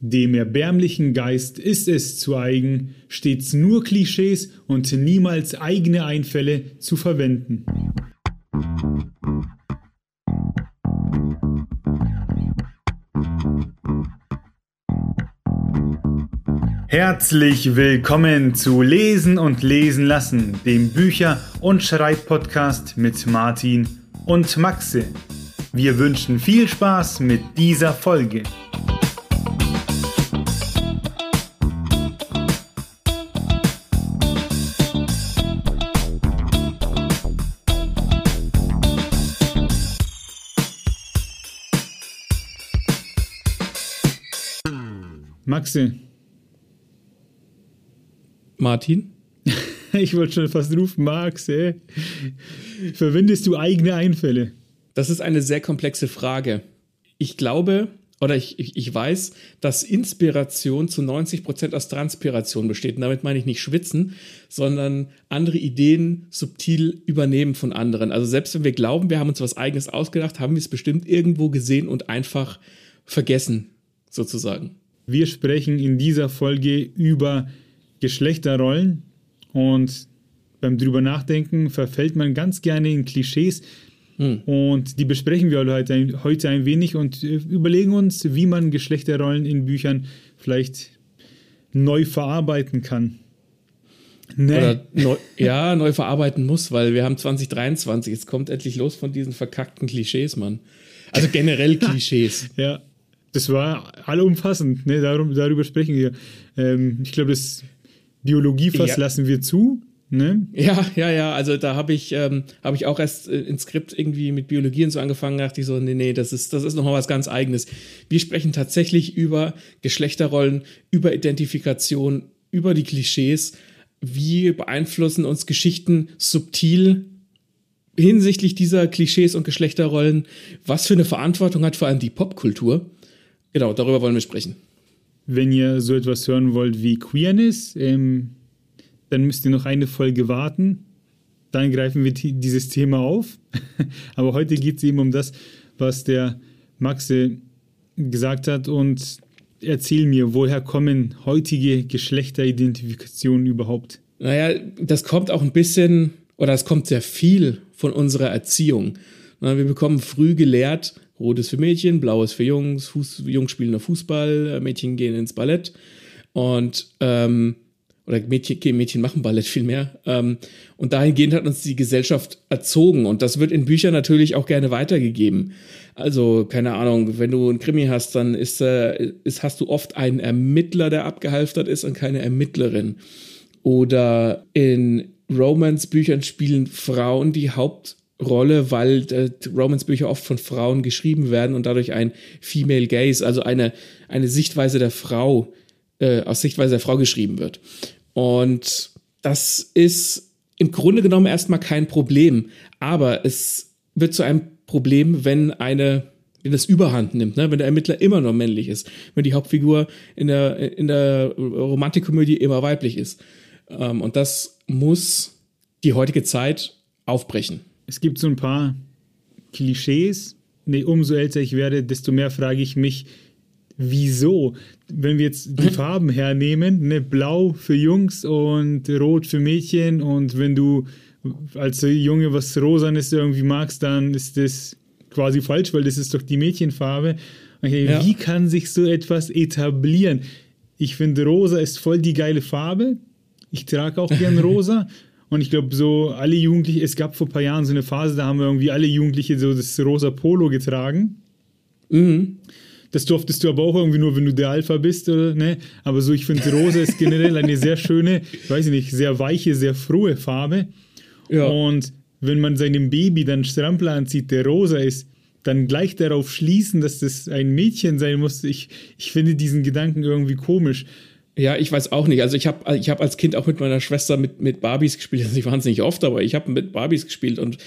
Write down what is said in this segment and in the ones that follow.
Dem erbärmlichen Geist ist es zu eigen, stets nur Klischees und niemals eigene Einfälle zu verwenden. Herzlich willkommen zu Lesen und Lesen lassen, dem Bücher- und Schreibpodcast mit Martin und Maxe. Wir wünschen viel Spaß mit dieser Folge. Maxe. Martin? Ich wollte schon fast rufen, Max, ey. Verwendest du eigene Einfälle? Das ist eine sehr komplexe Frage. Ich glaube, oder ich, ich, ich weiß, dass Inspiration zu 90 Prozent aus Transpiration besteht. Und damit meine ich nicht schwitzen, sondern andere Ideen subtil übernehmen von anderen. Also selbst wenn wir glauben, wir haben uns was eigenes ausgedacht, haben wir es bestimmt irgendwo gesehen und einfach vergessen, sozusagen. Wir sprechen in dieser Folge über Geschlechterrollen und beim drüber nachdenken verfällt man ganz gerne in Klischees hm. und die besprechen wir heute ein, heute ein wenig und äh, überlegen uns, wie man Geschlechterrollen in Büchern vielleicht neu verarbeiten kann. Nee. Oder neu, ja, neu verarbeiten muss, weil wir haben 2023, es kommt endlich los von diesen verkackten Klischees, Mann. Also generell Klischees. ja das war allumfassend, ne? Darum, darüber sprechen wir. Ähm, ich glaube, das Biologiefass ja. lassen wir zu. Ne? Ja, ja, ja. Also da habe ich, ähm, hab ich auch erst äh, ins Skript irgendwie mit Biologie und so angefangen, dachte ich so, nee, nee, das ist, das ist nochmal was ganz eigenes. Wir sprechen tatsächlich über Geschlechterrollen, über Identifikation, über die Klischees. Wie beeinflussen uns Geschichten subtil hinsichtlich dieser Klischees und Geschlechterrollen? Was für eine Verantwortung hat vor allem die Popkultur? Genau, darüber wollen wir sprechen. Wenn ihr so etwas hören wollt wie Queerness, ähm, dann müsst ihr noch eine Folge warten. Dann greifen wir dieses Thema auf. Aber heute geht es eben um das, was der Maxe gesagt hat. Und erzähl mir, woher kommen heutige Geschlechteridentifikationen überhaupt? Naja, das kommt auch ein bisschen, oder es kommt sehr viel von unserer Erziehung. Wir bekommen früh gelehrt, Rot ist für Mädchen, blau ist für Jungs, Fuß, Jungs spielen nur Fußball, äh, Mädchen gehen ins Ballett und ähm, oder Mädchen, Mädchen machen Ballett viel mehr. Ähm, und dahingehend hat uns die Gesellschaft erzogen und das wird in Büchern natürlich auch gerne weitergegeben. Also, keine Ahnung, wenn du einen Krimi hast, dann ist, äh, ist, hast du oft einen Ermittler, der abgehalftert ist und keine Ermittlerin. Oder in Romance-Büchern spielen Frauen die Haupt- Rolle, weil äh, Romance-Bücher oft von Frauen geschrieben werden und dadurch ein Female Gaze, also eine, eine Sichtweise der Frau, äh, aus Sichtweise der Frau geschrieben wird. Und das ist im Grunde genommen erstmal kein Problem, aber es wird zu einem Problem, wenn eine wenn das Überhand nimmt, ne? wenn der Ermittler immer nur männlich ist, wenn die Hauptfigur in der, in der Romantikkomödie immer weiblich ist. Ähm, und das muss die heutige Zeit aufbrechen es gibt so ein paar Klischees. Nee, umso älter ich werde, desto mehr frage ich mich, wieso? Wenn wir jetzt die Farben hernehmen, ne, blau für Jungs und rot für Mädchen und wenn du als Junge was Rosanes irgendwie magst, dann ist das quasi falsch, weil das ist doch die Mädchenfarbe. Okay, ja. Wie kann sich so etwas etablieren? Ich finde, rosa ist voll die geile Farbe. Ich trage auch gern rosa, und ich glaube, so alle Jugendliche, es gab vor ein paar Jahren so eine Phase, da haben wir irgendwie alle Jugendliche so das rosa Polo getragen. Mhm. Das durftest du aber auch irgendwie nur, wenn du der Alpha bist, oder, ne? Aber so, ich finde, rosa ist generell eine sehr schöne, weiß ich nicht, sehr weiche, sehr frohe Farbe. Ja. Und wenn man seinem Baby dann Strampler anzieht, der rosa ist, dann gleich darauf schließen, dass das ein Mädchen sein muss, ich, ich finde diesen Gedanken irgendwie komisch. Ja, ich weiß auch nicht. Also ich habe ich hab als Kind auch mit meiner Schwester mit, mit Barbies gespielt. Also nicht wahnsinnig oft, aber ich habe mit Barbies gespielt und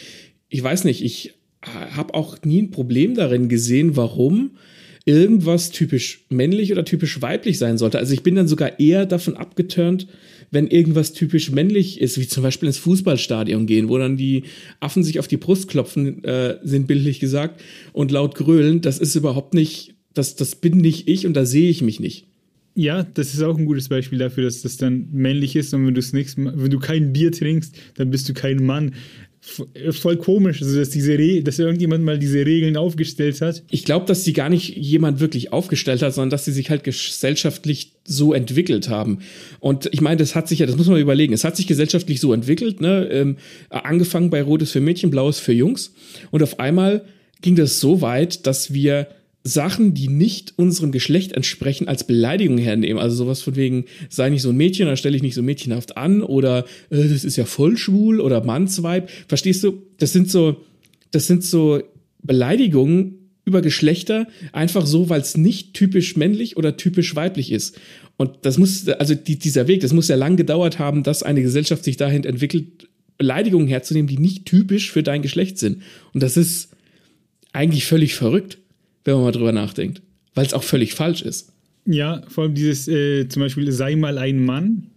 ich weiß nicht, ich habe auch nie ein Problem darin gesehen, warum irgendwas typisch männlich oder typisch weiblich sein sollte. Also ich bin dann sogar eher davon abgeturnt, wenn irgendwas typisch männlich ist, wie zum Beispiel ins Fußballstadion gehen, wo dann die Affen sich auf die Brust klopfen, äh, sind bildlich gesagt, und laut grölen. Das ist überhaupt nicht das, das bin nicht ich und da sehe ich mich nicht. Ja, das ist auch ein gutes Beispiel dafür, dass das dann männlich ist und wenn du es wenn du kein Bier trinkst, dann bist du kein Mann. Äh, voll komisch, also dass diese dass irgendjemand mal diese Regeln aufgestellt hat. Ich glaube, dass sie gar nicht jemand wirklich aufgestellt hat, sondern dass sie sich halt gesellschaftlich so entwickelt haben. Und ich meine, das hat sich ja, das muss man überlegen, es hat sich gesellschaftlich so entwickelt, ne? Ähm, angefangen bei Rotes für Mädchen, Blaues für Jungs. Und auf einmal ging das so weit, dass wir Sachen, die nicht unserem Geschlecht entsprechen, als Beleidigung hernehmen. Also sowas von wegen, sei nicht so ein Mädchen, dann stelle ich nicht so mädchenhaft an oder äh, das ist ja voll schwul oder Mannsweib. Verstehst du? Das sind so, das sind so Beleidigungen über Geschlechter, einfach so, weil es nicht typisch männlich oder typisch weiblich ist. Und das muss, also die, dieser Weg, das muss ja lang gedauert haben, dass eine Gesellschaft sich dahin entwickelt, Beleidigungen herzunehmen, die nicht typisch für dein Geschlecht sind. Und das ist eigentlich völlig verrückt wenn man mal drüber nachdenkt. Weil es auch völlig falsch ist. Ja, vor allem dieses, äh, zum Beispiel, sei mal ein Mann,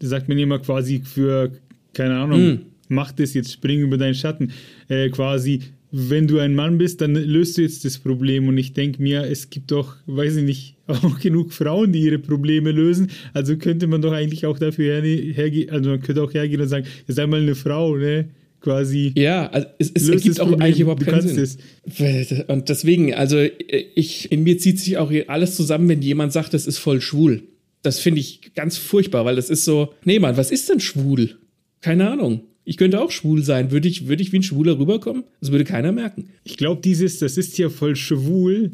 sagt man immer quasi für, keine Ahnung, mm. mach das jetzt, spring über deinen Schatten. Äh, quasi, wenn du ein Mann bist, dann löst du jetzt das Problem. Und ich denke mir, es gibt doch, weiß ich nicht, auch genug Frauen, die ihre Probleme lösen. Also könnte man doch eigentlich auch dafür hergehen, also man könnte auch hergehen und sagen, sei mal eine Frau, ne? Quasi. Ja, also es, es ergibt auch eigentlich überhaupt keinen Sinn. Es. Und deswegen, also ich, in mir zieht sich auch alles zusammen, wenn jemand sagt, das ist voll schwul. Das finde ich ganz furchtbar, weil das ist so, nee, Mann, was ist denn schwul? Keine Ahnung. Ich könnte auch schwul sein. Würde ich, würde ich wie ein Schwuler rüberkommen? Das würde keiner merken. Ich glaube, dieses, das ist ja voll schwul,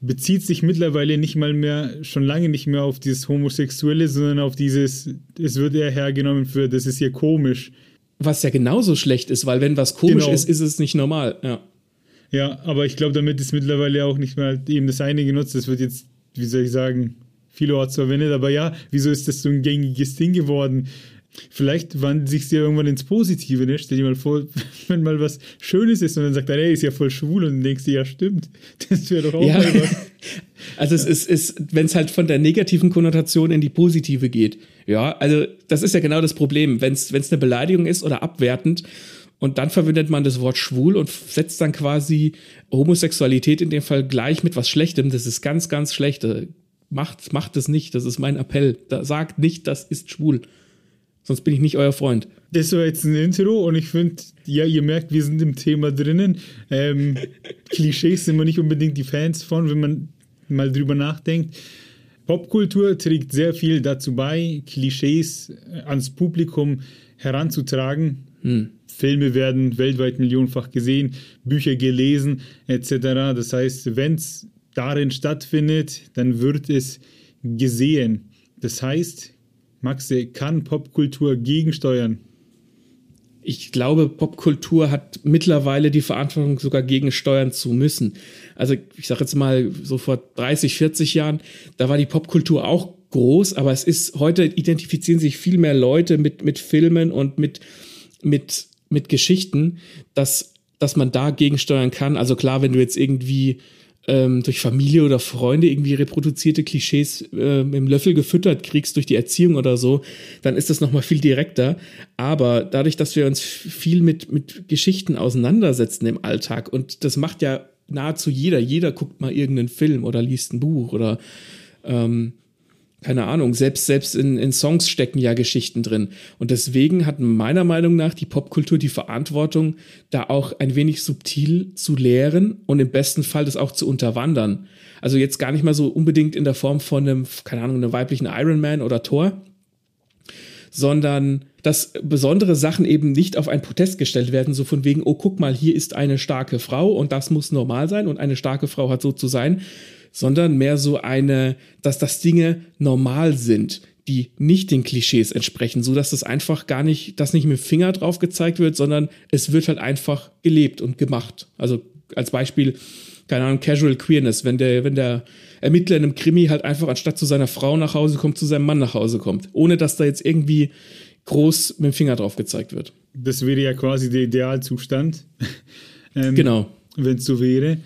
bezieht sich mittlerweile nicht mal mehr, schon lange nicht mehr auf dieses Homosexuelle, sondern auf dieses, es wird eher hergenommen für, das ist ja komisch. Was ja genauso schlecht ist, weil wenn was komisch genau. ist, ist es nicht normal. Ja, ja aber ich glaube, damit ist mittlerweile auch nicht mehr eben das eine genutzt. Das wird jetzt, wie soll ich sagen, vielerorts verwendet. Aber ja, wieso ist das so ein gängiges Ding geworden? Vielleicht wandelt sich ja irgendwann ins Positive, ne? Stell dir mal vor, wenn mal was Schönes ist und dann sagt er, ey, ist ja voll schwul und dann denkst du, ja, stimmt. Das wäre doch auch ja. mal was. Also es ist, ist wenn es halt von der negativen Konnotation in die positive geht. Ja, also das ist ja genau das Problem. Wenn es eine Beleidigung ist oder abwertend und dann verwendet man das Wort schwul und setzt dann quasi Homosexualität in dem Fall gleich mit was Schlechtem, das ist ganz, ganz schlecht. Macht, macht es nicht, das ist mein Appell. Da, sagt nicht, das ist schwul. Sonst bin ich nicht euer Freund. Das war jetzt ein Intro und ich finde, ja, ihr merkt, wir sind im Thema drinnen. Ähm, Klischees sind wir nicht unbedingt die Fans von, wenn man mal drüber nachdenkt. Popkultur trägt sehr viel dazu bei, Klischees ans Publikum heranzutragen. Hm. Filme werden weltweit millionenfach gesehen, Bücher gelesen etc. Das heißt, wenn es darin stattfindet, dann wird es gesehen. Das heißt, Maxe, kann Popkultur gegensteuern? Ich glaube, Popkultur hat mittlerweile die Verantwortung, sogar gegensteuern zu müssen. Also ich sage jetzt mal, so vor 30, 40 Jahren, da war die Popkultur auch groß, aber es ist, heute identifizieren sich viel mehr Leute mit, mit Filmen und mit, mit, mit Geschichten, dass, dass man da gegensteuern kann. Also klar, wenn du jetzt irgendwie ähm, durch Familie oder Freunde irgendwie reproduzierte Klischees äh, im Löffel gefüttert kriegst durch die Erziehung oder so, dann ist das nochmal viel direkter. Aber dadurch, dass wir uns viel mit, mit Geschichten auseinandersetzen im Alltag und das macht ja nahezu jeder, jeder guckt mal irgendeinen Film oder liest ein Buch oder ähm, keine Ahnung, selbst, selbst in, in Songs stecken ja Geschichten drin. Und deswegen hat meiner Meinung nach die Popkultur die Verantwortung, da auch ein wenig subtil zu lehren und im besten Fall das auch zu unterwandern. Also jetzt gar nicht mal so unbedingt in der Form von einem, keine Ahnung, einem weiblichen Iron Man oder Thor, sondern dass besondere Sachen eben nicht auf ein Protest gestellt werden, so von wegen, oh, guck mal, hier ist eine starke Frau und das muss normal sein und eine starke Frau hat so zu sein, sondern mehr so eine, dass das Dinge normal sind, die nicht den Klischees entsprechen, so dass das einfach gar nicht, dass nicht mit dem Finger drauf gezeigt wird, sondern es wird halt einfach gelebt und gemacht. Also als Beispiel, keine Ahnung, Casual Queerness, wenn der, wenn der Ermittler in einem Krimi halt einfach anstatt zu seiner Frau nach Hause kommt, zu seinem Mann nach Hause kommt, ohne dass da jetzt irgendwie groß mit dem Finger drauf gezeigt wird. Das wäre ja quasi der Idealzustand. ähm, genau. Wenn es so wäre.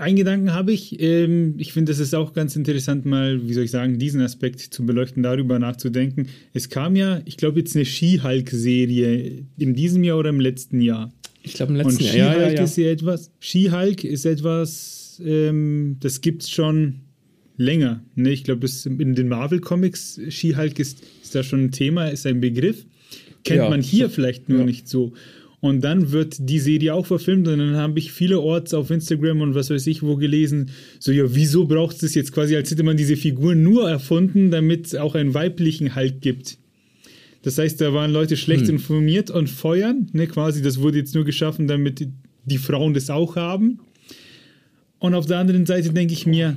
Ein Gedanken habe ich. Ähm, ich finde, es ist auch ganz interessant, mal, wie soll ich sagen, diesen Aspekt zu beleuchten, darüber nachzudenken. Es kam ja, ich glaube, jetzt eine Ski-Hulk-Serie in diesem Jahr oder im letzten Jahr. Ich glaube, im letzten Jahr. Und Ski-Hulk ja, ja, ja. ist ja etwas. Ski-Hulk ist etwas ähm, das gibt es schon länger. Ne? Ich glaube, in den Marvel-Comics, She-Hulk ist, ist da schon ein Thema, ist ein Begriff. Kennt man hier vielleicht nur nicht so. Und dann wird die Serie auch verfilmt und dann habe ich vielerorts auf Instagram und was weiß ich wo gelesen, so ja, wieso braucht es das jetzt quasi, als hätte man diese Figuren nur erfunden, damit es auch einen weiblichen Halt gibt. Das heißt, da waren Leute schlecht hm. informiert und feuern, ne, quasi, das wurde jetzt nur geschaffen, damit die Frauen das auch haben. Und auf der anderen Seite denke ich mir,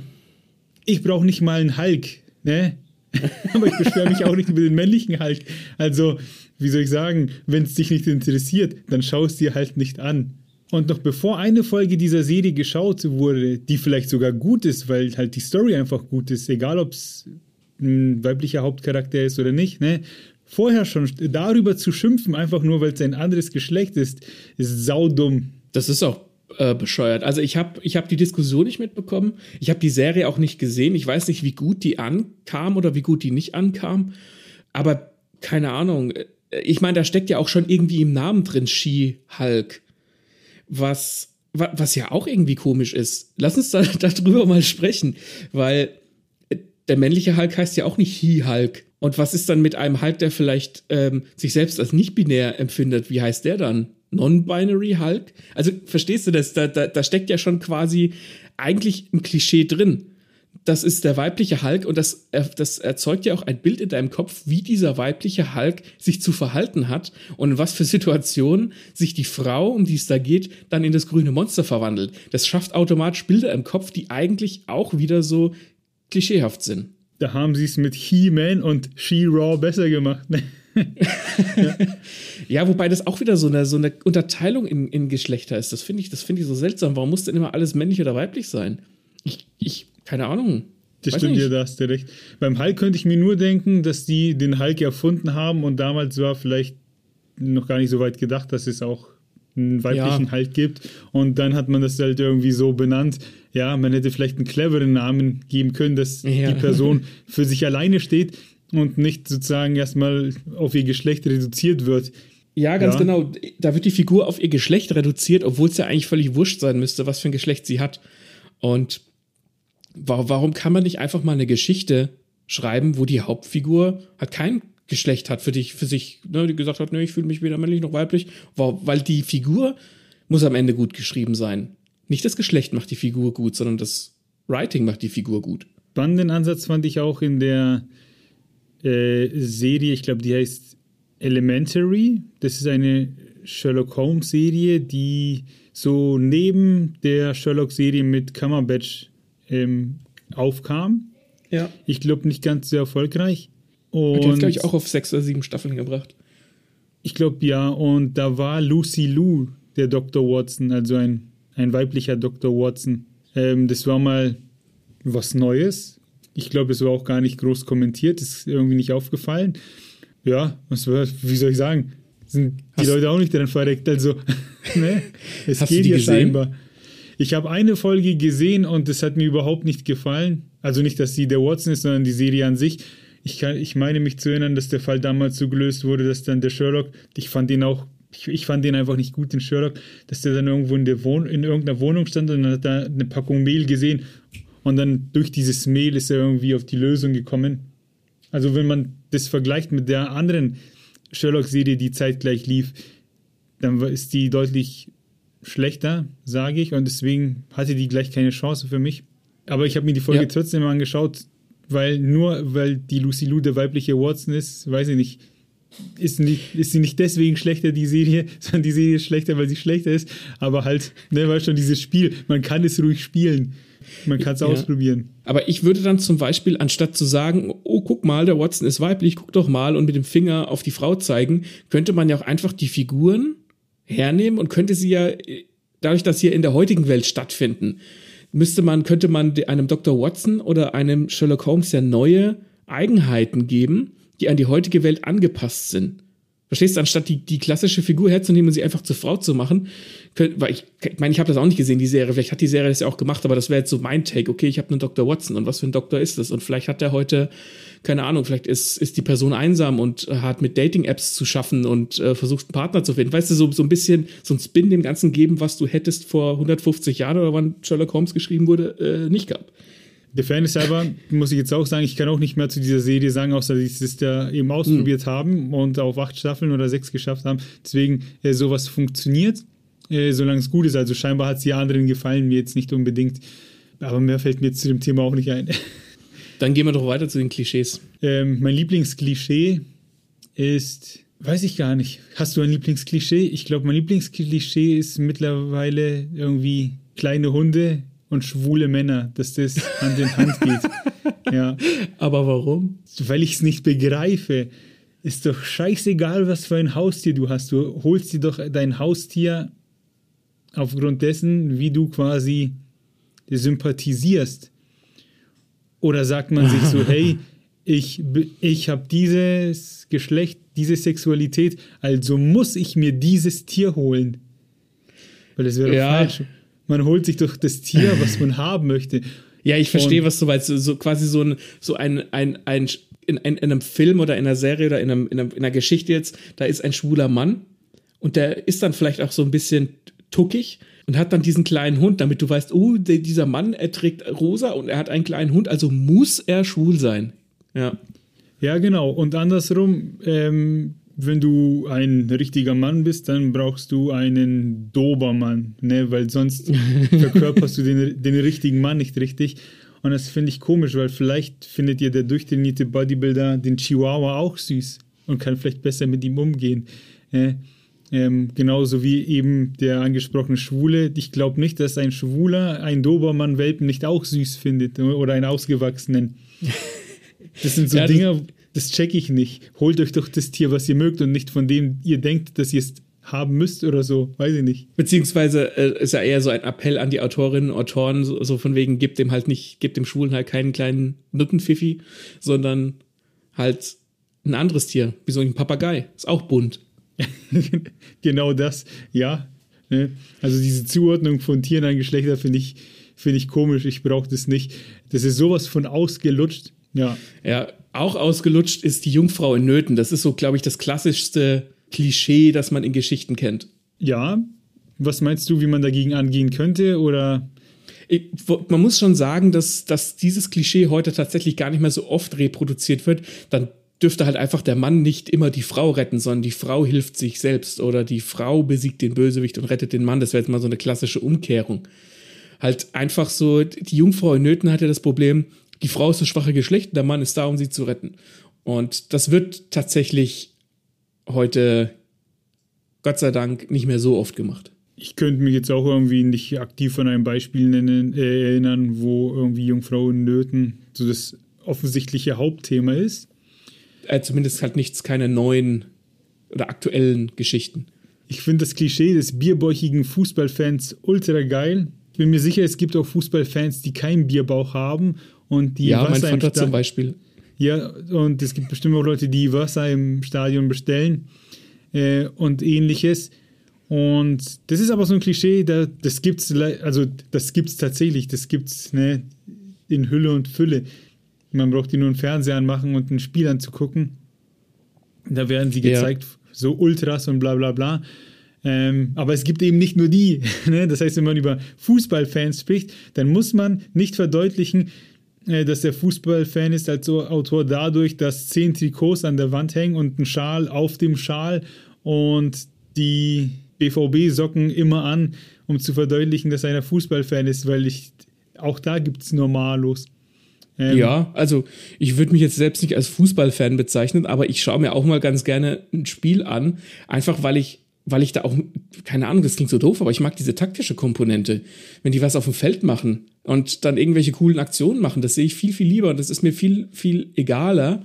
ich brauche nicht mal einen Hulk, ne? Aber ich beschwere mich auch nicht über den männlichen Hulk. Also, wie soll ich sagen, wenn es dich nicht interessiert, dann schau es dir halt nicht an. Und noch bevor eine Folge dieser Serie geschaut wurde, die vielleicht sogar gut ist, weil halt die Story einfach gut ist, egal ob es ein weiblicher Hauptcharakter ist oder nicht, ne? Vorher schon darüber zu schimpfen, einfach nur weil es ein anderes Geschlecht ist, ist saudumm. Das ist auch äh, bescheuert. Also ich habe ich hab die Diskussion nicht mitbekommen. Ich habe die Serie auch nicht gesehen. Ich weiß nicht, wie gut die ankam oder wie gut die nicht ankam. Aber keine Ahnung. Ich meine, da steckt ja auch schon irgendwie im Namen drin She-Hulk. Was, was ja auch irgendwie komisch ist. Lass uns da darüber mal sprechen, weil der männliche Hulk heißt ja auch nicht He-Hulk. Und was ist dann mit einem Hulk, der vielleicht ähm, sich selbst als nicht binär empfindet? Wie heißt der dann? Non-Binary Hulk? Also verstehst du das? Da, da, da steckt ja schon quasi eigentlich ein Klischee drin. Das ist der weibliche Hulk und das, das erzeugt ja auch ein Bild in deinem Kopf, wie dieser weibliche Hulk sich zu verhalten hat und in was für Situationen sich die Frau, um die es da geht, dann in das grüne Monster verwandelt. Das schafft automatisch Bilder im Kopf, die eigentlich auch wieder so klischeehaft sind. Da haben sie es mit He-Man und She-Raw besser gemacht. Ne? ja. ja. wobei das auch wieder so eine, so eine Unterteilung in, in Geschlechter ist. Das finde ich, find ich so seltsam. Warum muss denn immer alles männlich oder weiblich sein? Ich, ich keine Ahnung. Das stimmt dir, da hast du recht. Beim Hulk könnte ich mir nur denken, dass die den Hulk erfunden haben und damals war vielleicht noch gar nicht so weit gedacht, dass es auch einen weiblichen ja. Hulk gibt. Und dann hat man das halt irgendwie so benannt. Ja, man hätte vielleicht einen cleveren Namen geben können, dass ja. die Person für sich alleine steht und nicht sozusagen erstmal auf ihr Geschlecht reduziert wird. Ja, ganz ja. genau. Da wird die Figur auf ihr Geschlecht reduziert, obwohl es ja eigentlich völlig wurscht sein müsste, was für ein Geschlecht sie hat. Und warum kann man nicht einfach mal eine Geschichte schreiben, wo die Hauptfigur halt kein Geschlecht hat für dich, für sich, ne, die gesagt hat, ne, ich fühle mich weder männlich noch weiblich, weil die Figur muss am Ende gut geschrieben sein. Nicht das Geschlecht macht die Figur gut, sondern das Writing macht die Figur gut. Spannenden Ansatz fand ich auch in der äh, Serie, ich glaube, die heißt Elementary. Das ist eine Sherlock Holmes Serie, die so neben der Sherlock-Serie mit Cumberbatch ähm, aufkam. Ja. Ich glaube, nicht ganz so erfolgreich. Und hat, glaube ich, auch auf sechs oder sieben Staffeln gebracht. Ich glaube, ja. Und da war Lucy Lou, der Dr. Watson, also ein, ein weiblicher Dr. Watson. Ähm, das war mal was Neues. Ich glaube, es war auch gar nicht groß kommentiert, ist irgendwie nicht aufgefallen. Ja, was wie soll ich sagen? Sind die hast Leute auch nicht dran verreckt, also ne? es hast geht ja scheinbar. Ich habe eine Folge gesehen und es hat mir überhaupt nicht gefallen. Also nicht, dass sie der Watson ist, sondern die Serie an sich. Ich, kann, ich meine mich zu erinnern, dass der Fall damals so gelöst wurde, dass dann der Sherlock, ich fand ihn auch, ich, ich fand den einfach nicht gut, den Sherlock, dass der dann irgendwo in, der Wohn in irgendeiner Wohnung stand und dann hat er eine Packung Mehl gesehen und dann durch dieses Mail ist er irgendwie auf die Lösung gekommen. Also wenn man das vergleicht mit der anderen Sherlock-Serie, die zeitgleich lief, dann ist die deutlich schlechter, sage ich. Und deswegen hatte die gleich keine Chance für mich. Aber ich habe mir die Folge ja. trotzdem angeschaut, weil nur weil die Lucy Lou der weibliche Watson ist, weiß ich nicht, ist, nicht, ist sie nicht deswegen schlechter, die Serie, sondern die Serie ist schlechter, weil sie schlechter ist. Aber halt, ne, weil schon dieses Spiel, man kann es ruhig spielen. Man kann es ja. ausprobieren. Aber ich würde dann zum Beispiel, anstatt zu sagen, oh, guck mal, der Watson ist weiblich, guck doch mal und mit dem Finger auf die Frau zeigen, könnte man ja auch einfach die Figuren hernehmen und könnte sie ja, dadurch, dass sie in der heutigen Welt stattfinden, müsste man, könnte man einem Dr. Watson oder einem Sherlock Holmes ja neue Eigenheiten geben, die an die heutige Welt angepasst sind. Verstehst du, anstatt die, die klassische Figur herzunehmen und sie einfach zur Frau zu machen, weil ich, ich meine, ich habe das auch nicht gesehen, die Serie, vielleicht hat die Serie das ja auch gemacht, aber das wäre jetzt so mein Take, okay, ich habe einen Dr. Watson und was für ein Doktor ist das? Und vielleicht hat er heute, keine Ahnung, vielleicht ist, ist die Person einsam und hat mit Dating-Apps zu schaffen und äh, versucht einen Partner zu finden. Weißt du, so, so ein bisschen so ein Spin dem Ganzen geben, was du hättest vor 150 Jahren oder wann Sherlock Holmes geschrieben wurde, äh, nicht gehabt. Der Fan ist selber, muss ich jetzt auch sagen, ich kann auch nicht mehr zu dieser Serie sagen, außer dass sie es da eben ausprobiert mhm. haben und auf acht Staffeln oder sechs geschafft haben. Deswegen, äh, sowas funktioniert, äh, solange es gut ist. Also scheinbar hat es die anderen gefallen, mir jetzt nicht unbedingt. Aber mehr fällt mir jetzt zu dem Thema auch nicht ein. Dann gehen wir doch weiter zu den Klischees. Ähm, mein Lieblingsklischee ist, weiß ich gar nicht. Hast du ein Lieblingsklischee? Ich glaube, mein Lieblingsklischee ist mittlerweile irgendwie kleine Hunde und schwule Männer, dass das Hand in Hand geht. ja. Aber warum? Weil ich es nicht begreife. Ist doch scheißegal, was für ein Haustier du hast. Du holst dir doch dein Haustier aufgrund dessen, wie du quasi sympathisierst. Oder sagt man sich so, hey, ich, ich habe dieses Geschlecht, diese Sexualität, also muss ich mir dieses Tier holen. Weil das wäre ja. falsch man holt sich doch das Tier, was man haben möchte. Ja, ich verstehe, was du meinst. So quasi so ein, so ein, ein, ein in, in, in einem Film oder in einer Serie oder in, einem, in, einem, in einer Geschichte jetzt, da ist ein schwuler Mann und der ist dann vielleicht auch so ein bisschen tuckig und hat dann diesen kleinen Hund, damit du weißt, oh, der, dieser Mann, er trägt rosa und er hat einen kleinen Hund, also muss er schwul sein. Ja. Ja, genau. Und andersrum, ähm, wenn du ein richtiger Mann bist, dann brauchst du einen Dobermann, ne? weil sonst verkörperst du den, den richtigen Mann nicht richtig. Und das finde ich komisch, weil vielleicht findet ihr der durchtrainierte Bodybuilder den Chihuahua auch süß und kann vielleicht besser mit ihm umgehen. Äh, ähm, genauso wie eben der angesprochene Schwule. Ich glaube nicht, dass ein Schwuler einen Dobermann-Welpen nicht auch süß findet oder einen ausgewachsenen. Das sind so ja, Dinge, das checke ich nicht. Holt euch doch das Tier, was ihr mögt und nicht von dem ihr denkt, dass ihr es haben müsst oder so, weiß ich nicht. Beziehungsweise äh, ist ja eher so ein Appell an die Autorinnen und Autoren, so, so, von wegen, gebt dem halt nicht, gebt dem Schwulen halt keinen kleinen Nuttenpfiffi, sondern halt ein anderes Tier, wie so ein Papagei. Ist auch bunt. genau das, ja. Ne? Also diese Zuordnung von Tieren an Geschlechter finde ich, find ich komisch. Ich brauche das nicht. Das ist sowas von ausgelutscht. Ja. Ja, auch ausgelutscht ist die Jungfrau in Nöten. Das ist so, glaube ich, das klassischste Klischee, das man in Geschichten kennt. Ja. Was meinst du, wie man dagegen angehen könnte? Oder ich, man muss schon sagen, dass, dass dieses Klischee heute tatsächlich gar nicht mehr so oft reproduziert wird. Dann dürfte halt einfach der Mann nicht immer die Frau retten, sondern die Frau hilft sich selbst oder die Frau besiegt den Bösewicht und rettet den Mann. Das wäre jetzt mal so eine klassische Umkehrung. Halt einfach so, die Jungfrau in Nöten hatte das Problem, die Frau ist das schwache Geschlecht, der Mann ist da, um sie zu retten. Und das wird tatsächlich heute, Gott sei Dank, nicht mehr so oft gemacht. Ich könnte mich jetzt auch irgendwie nicht aktiv an ein Beispiel nennen, äh, erinnern, wo irgendwie Jungfrauen Nöten so das offensichtliche Hauptthema ist. Äh, zumindest halt nichts, keine neuen oder aktuellen Geschichten. Ich finde das Klischee des bierbäuchigen Fußballfans ultra geil. Ich bin mir sicher, es gibt auch Fußballfans, die keinen Bierbauch haben und die ja, Wasser mein Vater zum Beispiel. Ja, und es gibt bestimmt auch Leute, die Wasser im Stadion bestellen äh, und ähnliches. Und das ist aber so ein Klischee, da, das gibt's, also das gibt's tatsächlich, das gibt's ne, in Hülle und Fülle. Man braucht die nur einen Fernseher anmachen und ein Spiel anzugucken. Da werden sie gezeigt, ja. so Ultras und bla bla bla. Ähm, aber es gibt eben nicht nur die. Ne? Das heißt, wenn man über Fußballfans spricht, dann muss man nicht verdeutlichen, äh, dass der Fußballfan ist als Autor dadurch, dass zehn Trikots an der Wand hängen und ein Schal auf dem Schal und die BVB-Socken immer an, um zu verdeutlichen, dass er ein Fußballfan ist, weil ich auch da gibt es Normalos. Ähm, ja, also ich würde mich jetzt selbst nicht als Fußballfan bezeichnen, aber ich schaue mir auch mal ganz gerne ein Spiel an, einfach weil ich weil ich da auch, keine Ahnung, das klingt so doof, aber ich mag diese taktische Komponente. Wenn die was auf dem Feld machen und dann irgendwelche coolen Aktionen machen, das sehe ich viel, viel lieber und das ist mir viel, viel egaler,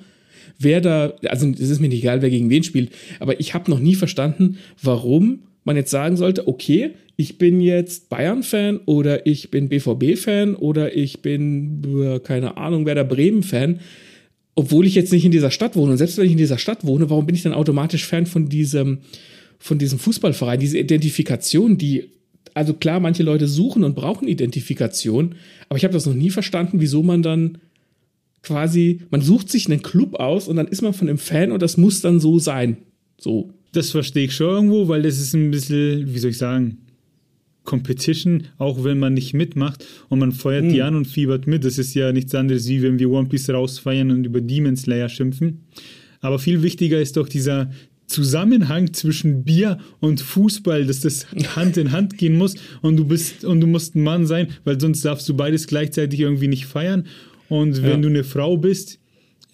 wer da, also es ist mir nicht egal, wer gegen wen spielt, aber ich habe noch nie verstanden, warum man jetzt sagen sollte, okay, ich bin jetzt Bayern-Fan oder ich bin BVB-Fan oder ich bin, keine Ahnung, wer da Bremen-Fan obwohl ich jetzt nicht in dieser Stadt wohne. Und selbst wenn ich in dieser Stadt wohne, warum bin ich dann automatisch Fan von diesem, von diesem Fußballverein? Diese Identifikation, die, also klar, manche Leute suchen und brauchen Identifikation, aber ich habe das noch nie verstanden, wieso man dann quasi, man sucht sich einen Club aus und dann ist man von einem Fan und das muss dann so sein. So. Das verstehe ich schon irgendwo, weil das ist ein bisschen, wie soll ich sagen, Competition, auch wenn man nicht mitmacht und man feuert mhm. die an und fiebert mit. Das ist ja nichts anderes, wie wenn wir One Piece rausfeiern und über Demon Slayer schimpfen. Aber viel wichtiger ist doch dieser Zusammenhang zwischen Bier und Fußball, dass das Hand in Hand gehen muss und du bist und du musst ein Mann sein, weil sonst darfst du beides gleichzeitig irgendwie nicht feiern. Und wenn ja. du eine Frau bist,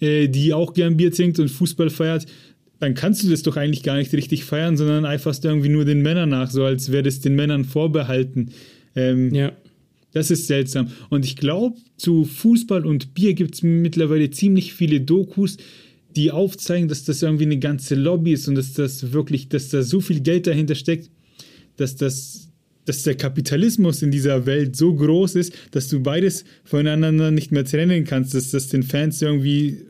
äh, die auch gern Bier trinkt und Fußball feiert, dann kannst du das doch eigentlich gar nicht richtig feiern, sondern eiferst irgendwie nur den Männern nach, so als wäre das den Männern vorbehalten. Ähm, ja. Das ist seltsam. Und ich glaube, zu Fußball und Bier gibt es mittlerweile ziemlich viele Dokus, die aufzeigen, dass das irgendwie eine ganze Lobby ist und dass das wirklich, dass da so viel Geld dahinter steckt, dass das, dass der Kapitalismus in dieser Welt so groß ist, dass du beides voneinander nicht mehr trennen kannst, dass das den Fans irgendwie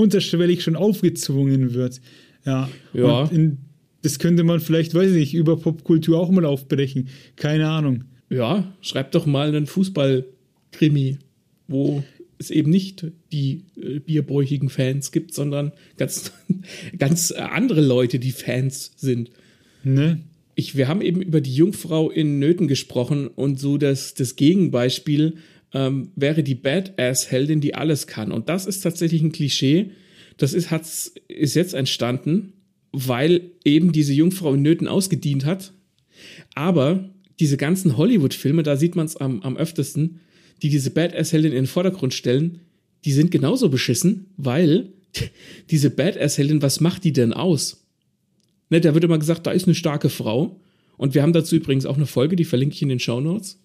unterschwellig schon aufgezwungen wird. Ja. ja. In, das könnte man vielleicht, weiß ich nicht, über Popkultur auch mal aufbrechen. Keine Ahnung. Ja, schreib doch mal einen Fußball-Krimi, wo es eben nicht die äh, bierbräuchigen Fans gibt, sondern ganz, ganz andere Leute, die Fans sind. Ne? Ich, wir haben eben über die Jungfrau in Nöten gesprochen und so das, das Gegenbeispiel ähm, wäre die Badass-Heldin, die alles kann. Und das ist tatsächlich ein Klischee. Das ist, hat's, ist jetzt entstanden, weil eben diese Jungfrau in Nöten ausgedient hat. Aber diese ganzen Hollywood-Filme, da sieht man es am, am öftesten, die diese Badass-Heldin in den Vordergrund stellen, die sind genauso beschissen, weil diese Badass-Heldin, was macht die denn aus? Ne, da wird immer gesagt, da ist eine starke Frau. Und wir haben dazu übrigens auch eine Folge, die verlinke ich in den Show Notes.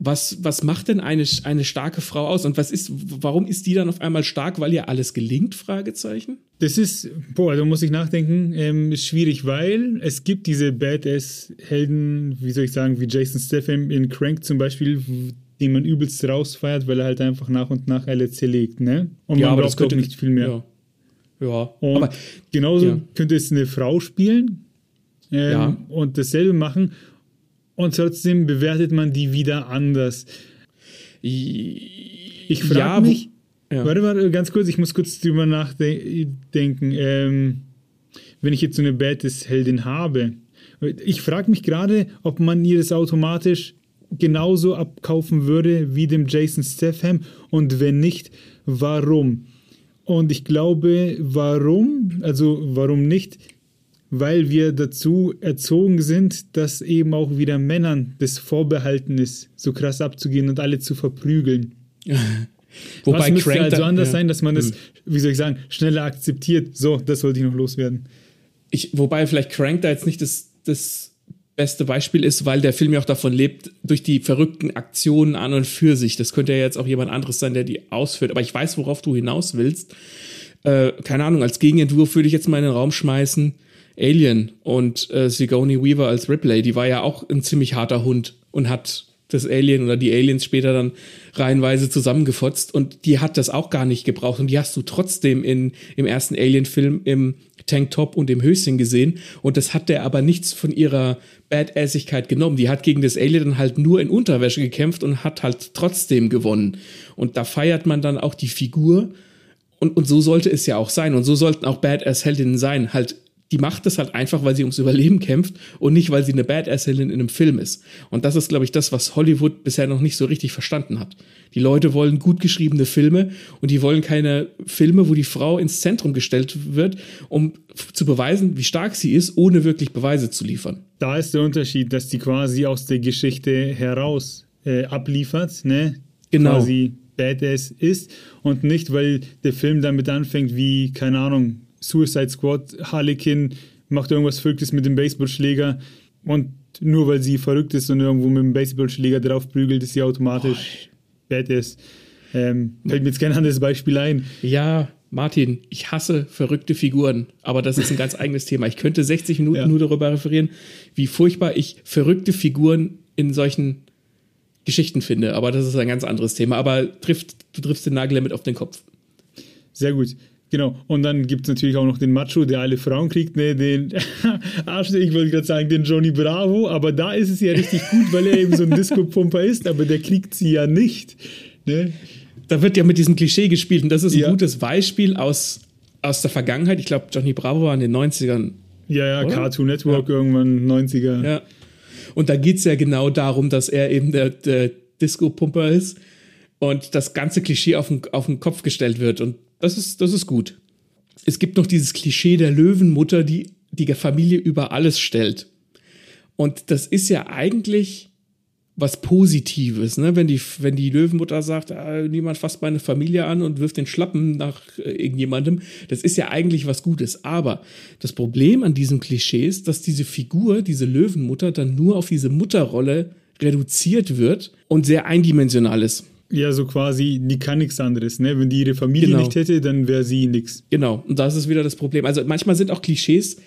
Was, was macht denn eine, eine starke Frau aus? Und was ist, warum ist die dann auf einmal stark, weil ihr alles gelingt? Fragezeichen. Das ist, boah, da muss ich nachdenken, ähm, ist schwierig, weil es gibt diese Badass-Helden, wie soll ich sagen, wie Jason Statham in Crank zum Beispiel, den man übelst rausfeiert, weil er halt einfach nach und nach alle zerlegt, ne? Und ja, man aber braucht das könnte nicht viel mehr. Ja. ja. Und aber genauso ja. könnte es eine Frau spielen ähm, ja. und dasselbe machen und trotzdem bewertet man die wieder anders. Ich frage ja, mich, ja. warte mal ganz kurz, ich muss kurz drüber nachdenken. Ähm, wenn ich jetzt so eine Badass-Heldin habe, ich frage mich gerade, ob man ihr das automatisch genauso abkaufen würde wie dem Jason Statham und wenn nicht, warum? Und ich glaube, warum, also warum nicht, weil wir dazu erzogen sind, dass eben auch wieder Männern das vorbehalten ist, so krass abzugehen und alle zu verprügeln. Wobei Was müsste Crank also anders ja. sein, dass man das, hm. wie soll ich sagen, schneller akzeptiert. So, das wollte ich noch loswerden. Ich, wobei vielleicht Crank da jetzt nicht das, das beste Beispiel ist, weil der Film ja auch davon lebt, durch die verrückten Aktionen an und für sich. Das könnte ja jetzt auch jemand anderes sein, der die ausführt. Aber ich weiß, worauf du hinaus willst. Äh, keine Ahnung, als Gegenentwurf würde ich jetzt mal in den Raum schmeißen Alien und äh, Sigourney Weaver als Ripley, die war ja auch ein ziemlich harter Hund und hat das Alien oder die Aliens später dann reihenweise zusammengefotzt und die hat das auch gar nicht gebraucht und die hast du trotzdem in, im ersten Alien-Film im Tanktop und im Höschen gesehen und das hat der aber nichts von ihrer Badassigkeit genommen. Die hat gegen das Alien dann halt nur in Unterwäsche gekämpft und hat halt trotzdem gewonnen und da feiert man dann auch die Figur und, und so sollte es ja auch sein und so sollten auch Badass-Heldinnen sein, halt die macht das halt einfach, weil sie ums Überleben kämpft und nicht, weil sie eine Badass-Heldin in einem Film ist. Und das ist, glaube ich, das, was Hollywood bisher noch nicht so richtig verstanden hat. Die Leute wollen gut geschriebene Filme und die wollen keine Filme, wo die Frau ins Zentrum gestellt wird, um zu beweisen, wie stark sie ist, ohne wirklich Beweise zu liefern. Da ist der Unterschied, dass die quasi aus der Geschichte heraus äh, abliefert, ne? Genau. Quasi Badass ist und nicht, weil der Film damit anfängt, wie, keine Ahnung, Suicide Squad, Harlequin macht irgendwas Verrücktes mit dem Baseballschläger und nur weil sie verrückt ist und irgendwo mit dem Baseballschläger drauf prügelt, ist sie automatisch oh. badass. Ähm, fällt mir jetzt kein anderes Beispiel ein. Ja, Martin, ich hasse verrückte Figuren, aber das ist ein ganz eigenes Thema. Ich könnte 60 Minuten ja. nur darüber referieren, wie furchtbar ich verrückte Figuren in solchen Geschichten finde, aber das ist ein ganz anderes Thema. Aber trifft, du triffst den Nagel damit auf den Kopf. Sehr gut. Genau. Und dann gibt es natürlich auch noch den Macho, der alle Frauen kriegt, ne, den Arsch, ich wollte gerade sagen, den Johnny Bravo, aber da ist es ja richtig gut, weil er eben so ein Disco-Pumper ist, aber der kriegt sie ja nicht. Ne? Da wird ja mit diesem Klischee gespielt und das ist ein ja. gutes Beispiel aus, aus der Vergangenheit. Ich glaube, Johnny Bravo war in den 90ern. Ja, ja, oder? Cartoon Network ja. irgendwann 90er. Ja. Und da geht es ja genau darum, dass er eben der, der Disco-Pumper ist und das ganze Klischee auf den, auf den Kopf gestellt wird. Und das ist, das ist gut. Es gibt noch dieses Klischee der Löwenmutter, die die Familie über alles stellt. Und das ist ja eigentlich was Positives, ne? wenn, die, wenn die Löwenmutter sagt, ah, niemand fasst meine Familie an und wirft den Schlappen nach äh, irgendjemandem, das ist ja eigentlich was Gutes. Aber das Problem an diesem Klischee ist, dass diese Figur, diese Löwenmutter, dann nur auf diese Mutterrolle reduziert wird und sehr eindimensional ist. Ja, so quasi, die kann nichts anderes. Ne? Wenn die ihre Familie genau. nicht hätte, dann wäre sie nichts. Genau, und das ist wieder das Problem. Also manchmal sind auch Klischees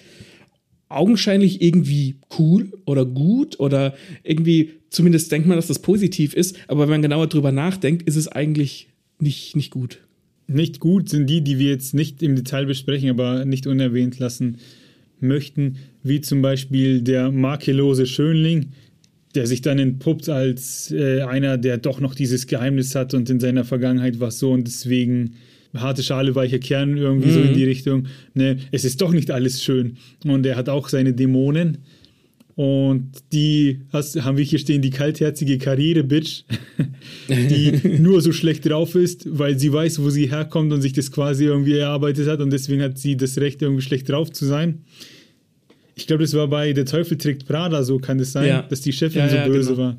augenscheinlich irgendwie cool oder gut oder irgendwie, zumindest denkt man, dass das positiv ist, aber wenn man genauer drüber nachdenkt, ist es eigentlich nicht, nicht gut. Nicht gut sind die, die wir jetzt nicht im Detail besprechen, aber nicht unerwähnt lassen möchten, wie zum Beispiel der makellose Schönling, der sich dann entpuppt als äh, einer, der doch noch dieses Geheimnis hat und in seiner Vergangenheit war so und deswegen harte Schale, weicher Kern, irgendwie mhm. so in mhm. die Richtung. Ne, es ist doch nicht alles schön. Und er hat auch seine Dämonen. Und die hast, haben wir hier stehen, die kaltherzige Karriere-Bitch, die nur so schlecht drauf ist, weil sie weiß, wo sie herkommt und sich das quasi irgendwie erarbeitet hat und deswegen hat sie das Recht, irgendwie schlecht drauf zu sein. Ich glaube, das war bei Der Teufel trägt Prada so, kann es sein, ja. dass die Chefin ja, so böse genau. war.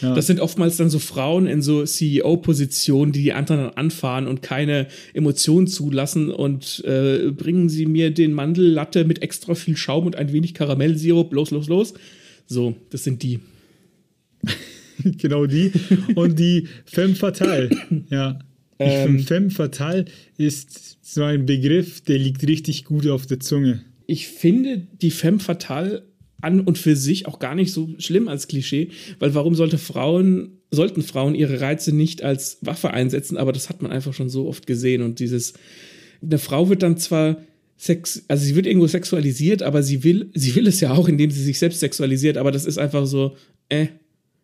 Ja. Das sind oftmals dann so Frauen in so CEO-Positionen, die die anderen dann anfahren und keine Emotionen zulassen und äh, bringen sie mir den Mandellatte mit extra viel Schaum und ein wenig Karamellsirup, los, los, los. So, das sind die. genau die. Und die Femme Fatale. Ja. Ähm, Femme Fatale ist so ein Begriff, der liegt richtig gut auf der Zunge ich finde die Femme fatale an und für sich auch gar nicht so schlimm als Klischee, weil warum sollte Frauen, sollten Frauen ihre Reize nicht als Waffe einsetzen, aber das hat man einfach schon so oft gesehen. Und dieses, eine Frau wird dann zwar Sex, also sie wird irgendwo sexualisiert, aber sie will, sie will es ja auch, indem sie sich selbst sexualisiert, aber das ist einfach so, äh,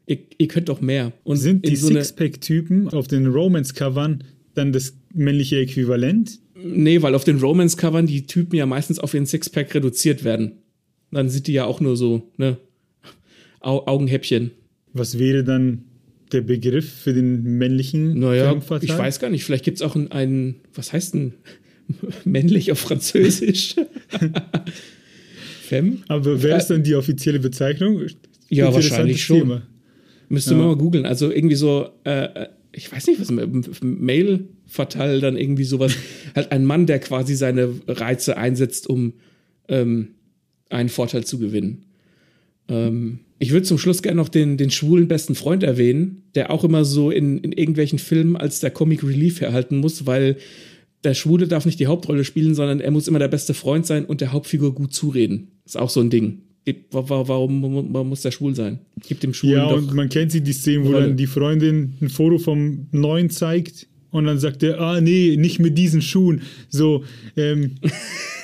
ihr, ihr könnt doch mehr. Und sind die so Sixpack-Typen auf den Romance-Covern dann das männliche Äquivalent? Nee, weil auf den Romance-Covern die Typen ja meistens auf ihren Sixpack reduziert werden. Dann sind die ja auch nur so, ne? Au Augenhäppchen. Was wäre dann der Begriff für den männlichen Naja, ich weiß gar nicht. Vielleicht gibt es auch einen, was heißt denn männlich auf Französisch? Femme? Aber wäre es dann die offizielle Bezeichnung? Ja, wahrscheinlich schon. Thema. Müsste ja. man mal googeln. Also irgendwie so, äh, äh ich weiß nicht, was Mail fatal dann irgendwie sowas. halt ein Mann, der quasi seine Reize einsetzt, um ähm, einen Vorteil zu gewinnen. Ähm, ich würde zum Schluss gerne noch den, den schwulen besten Freund erwähnen, der auch immer so in, in irgendwelchen Filmen als der Comic Relief erhalten muss, weil der Schwule darf nicht die Hauptrolle spielen, sondern er muss immer der beste Freund sein und der Hauptfigur gut zureden. Ist auch so ein Ding. Warum, warum muss der schwul sein? Gibt dem Schwulen Ja, und man kennt sie die Szene, wo Rolle. dann die Freundin ein Foto vom Neuen zeigt und dann sagt er, ah nee, nicht mit diesen Schuhen. So, ähm,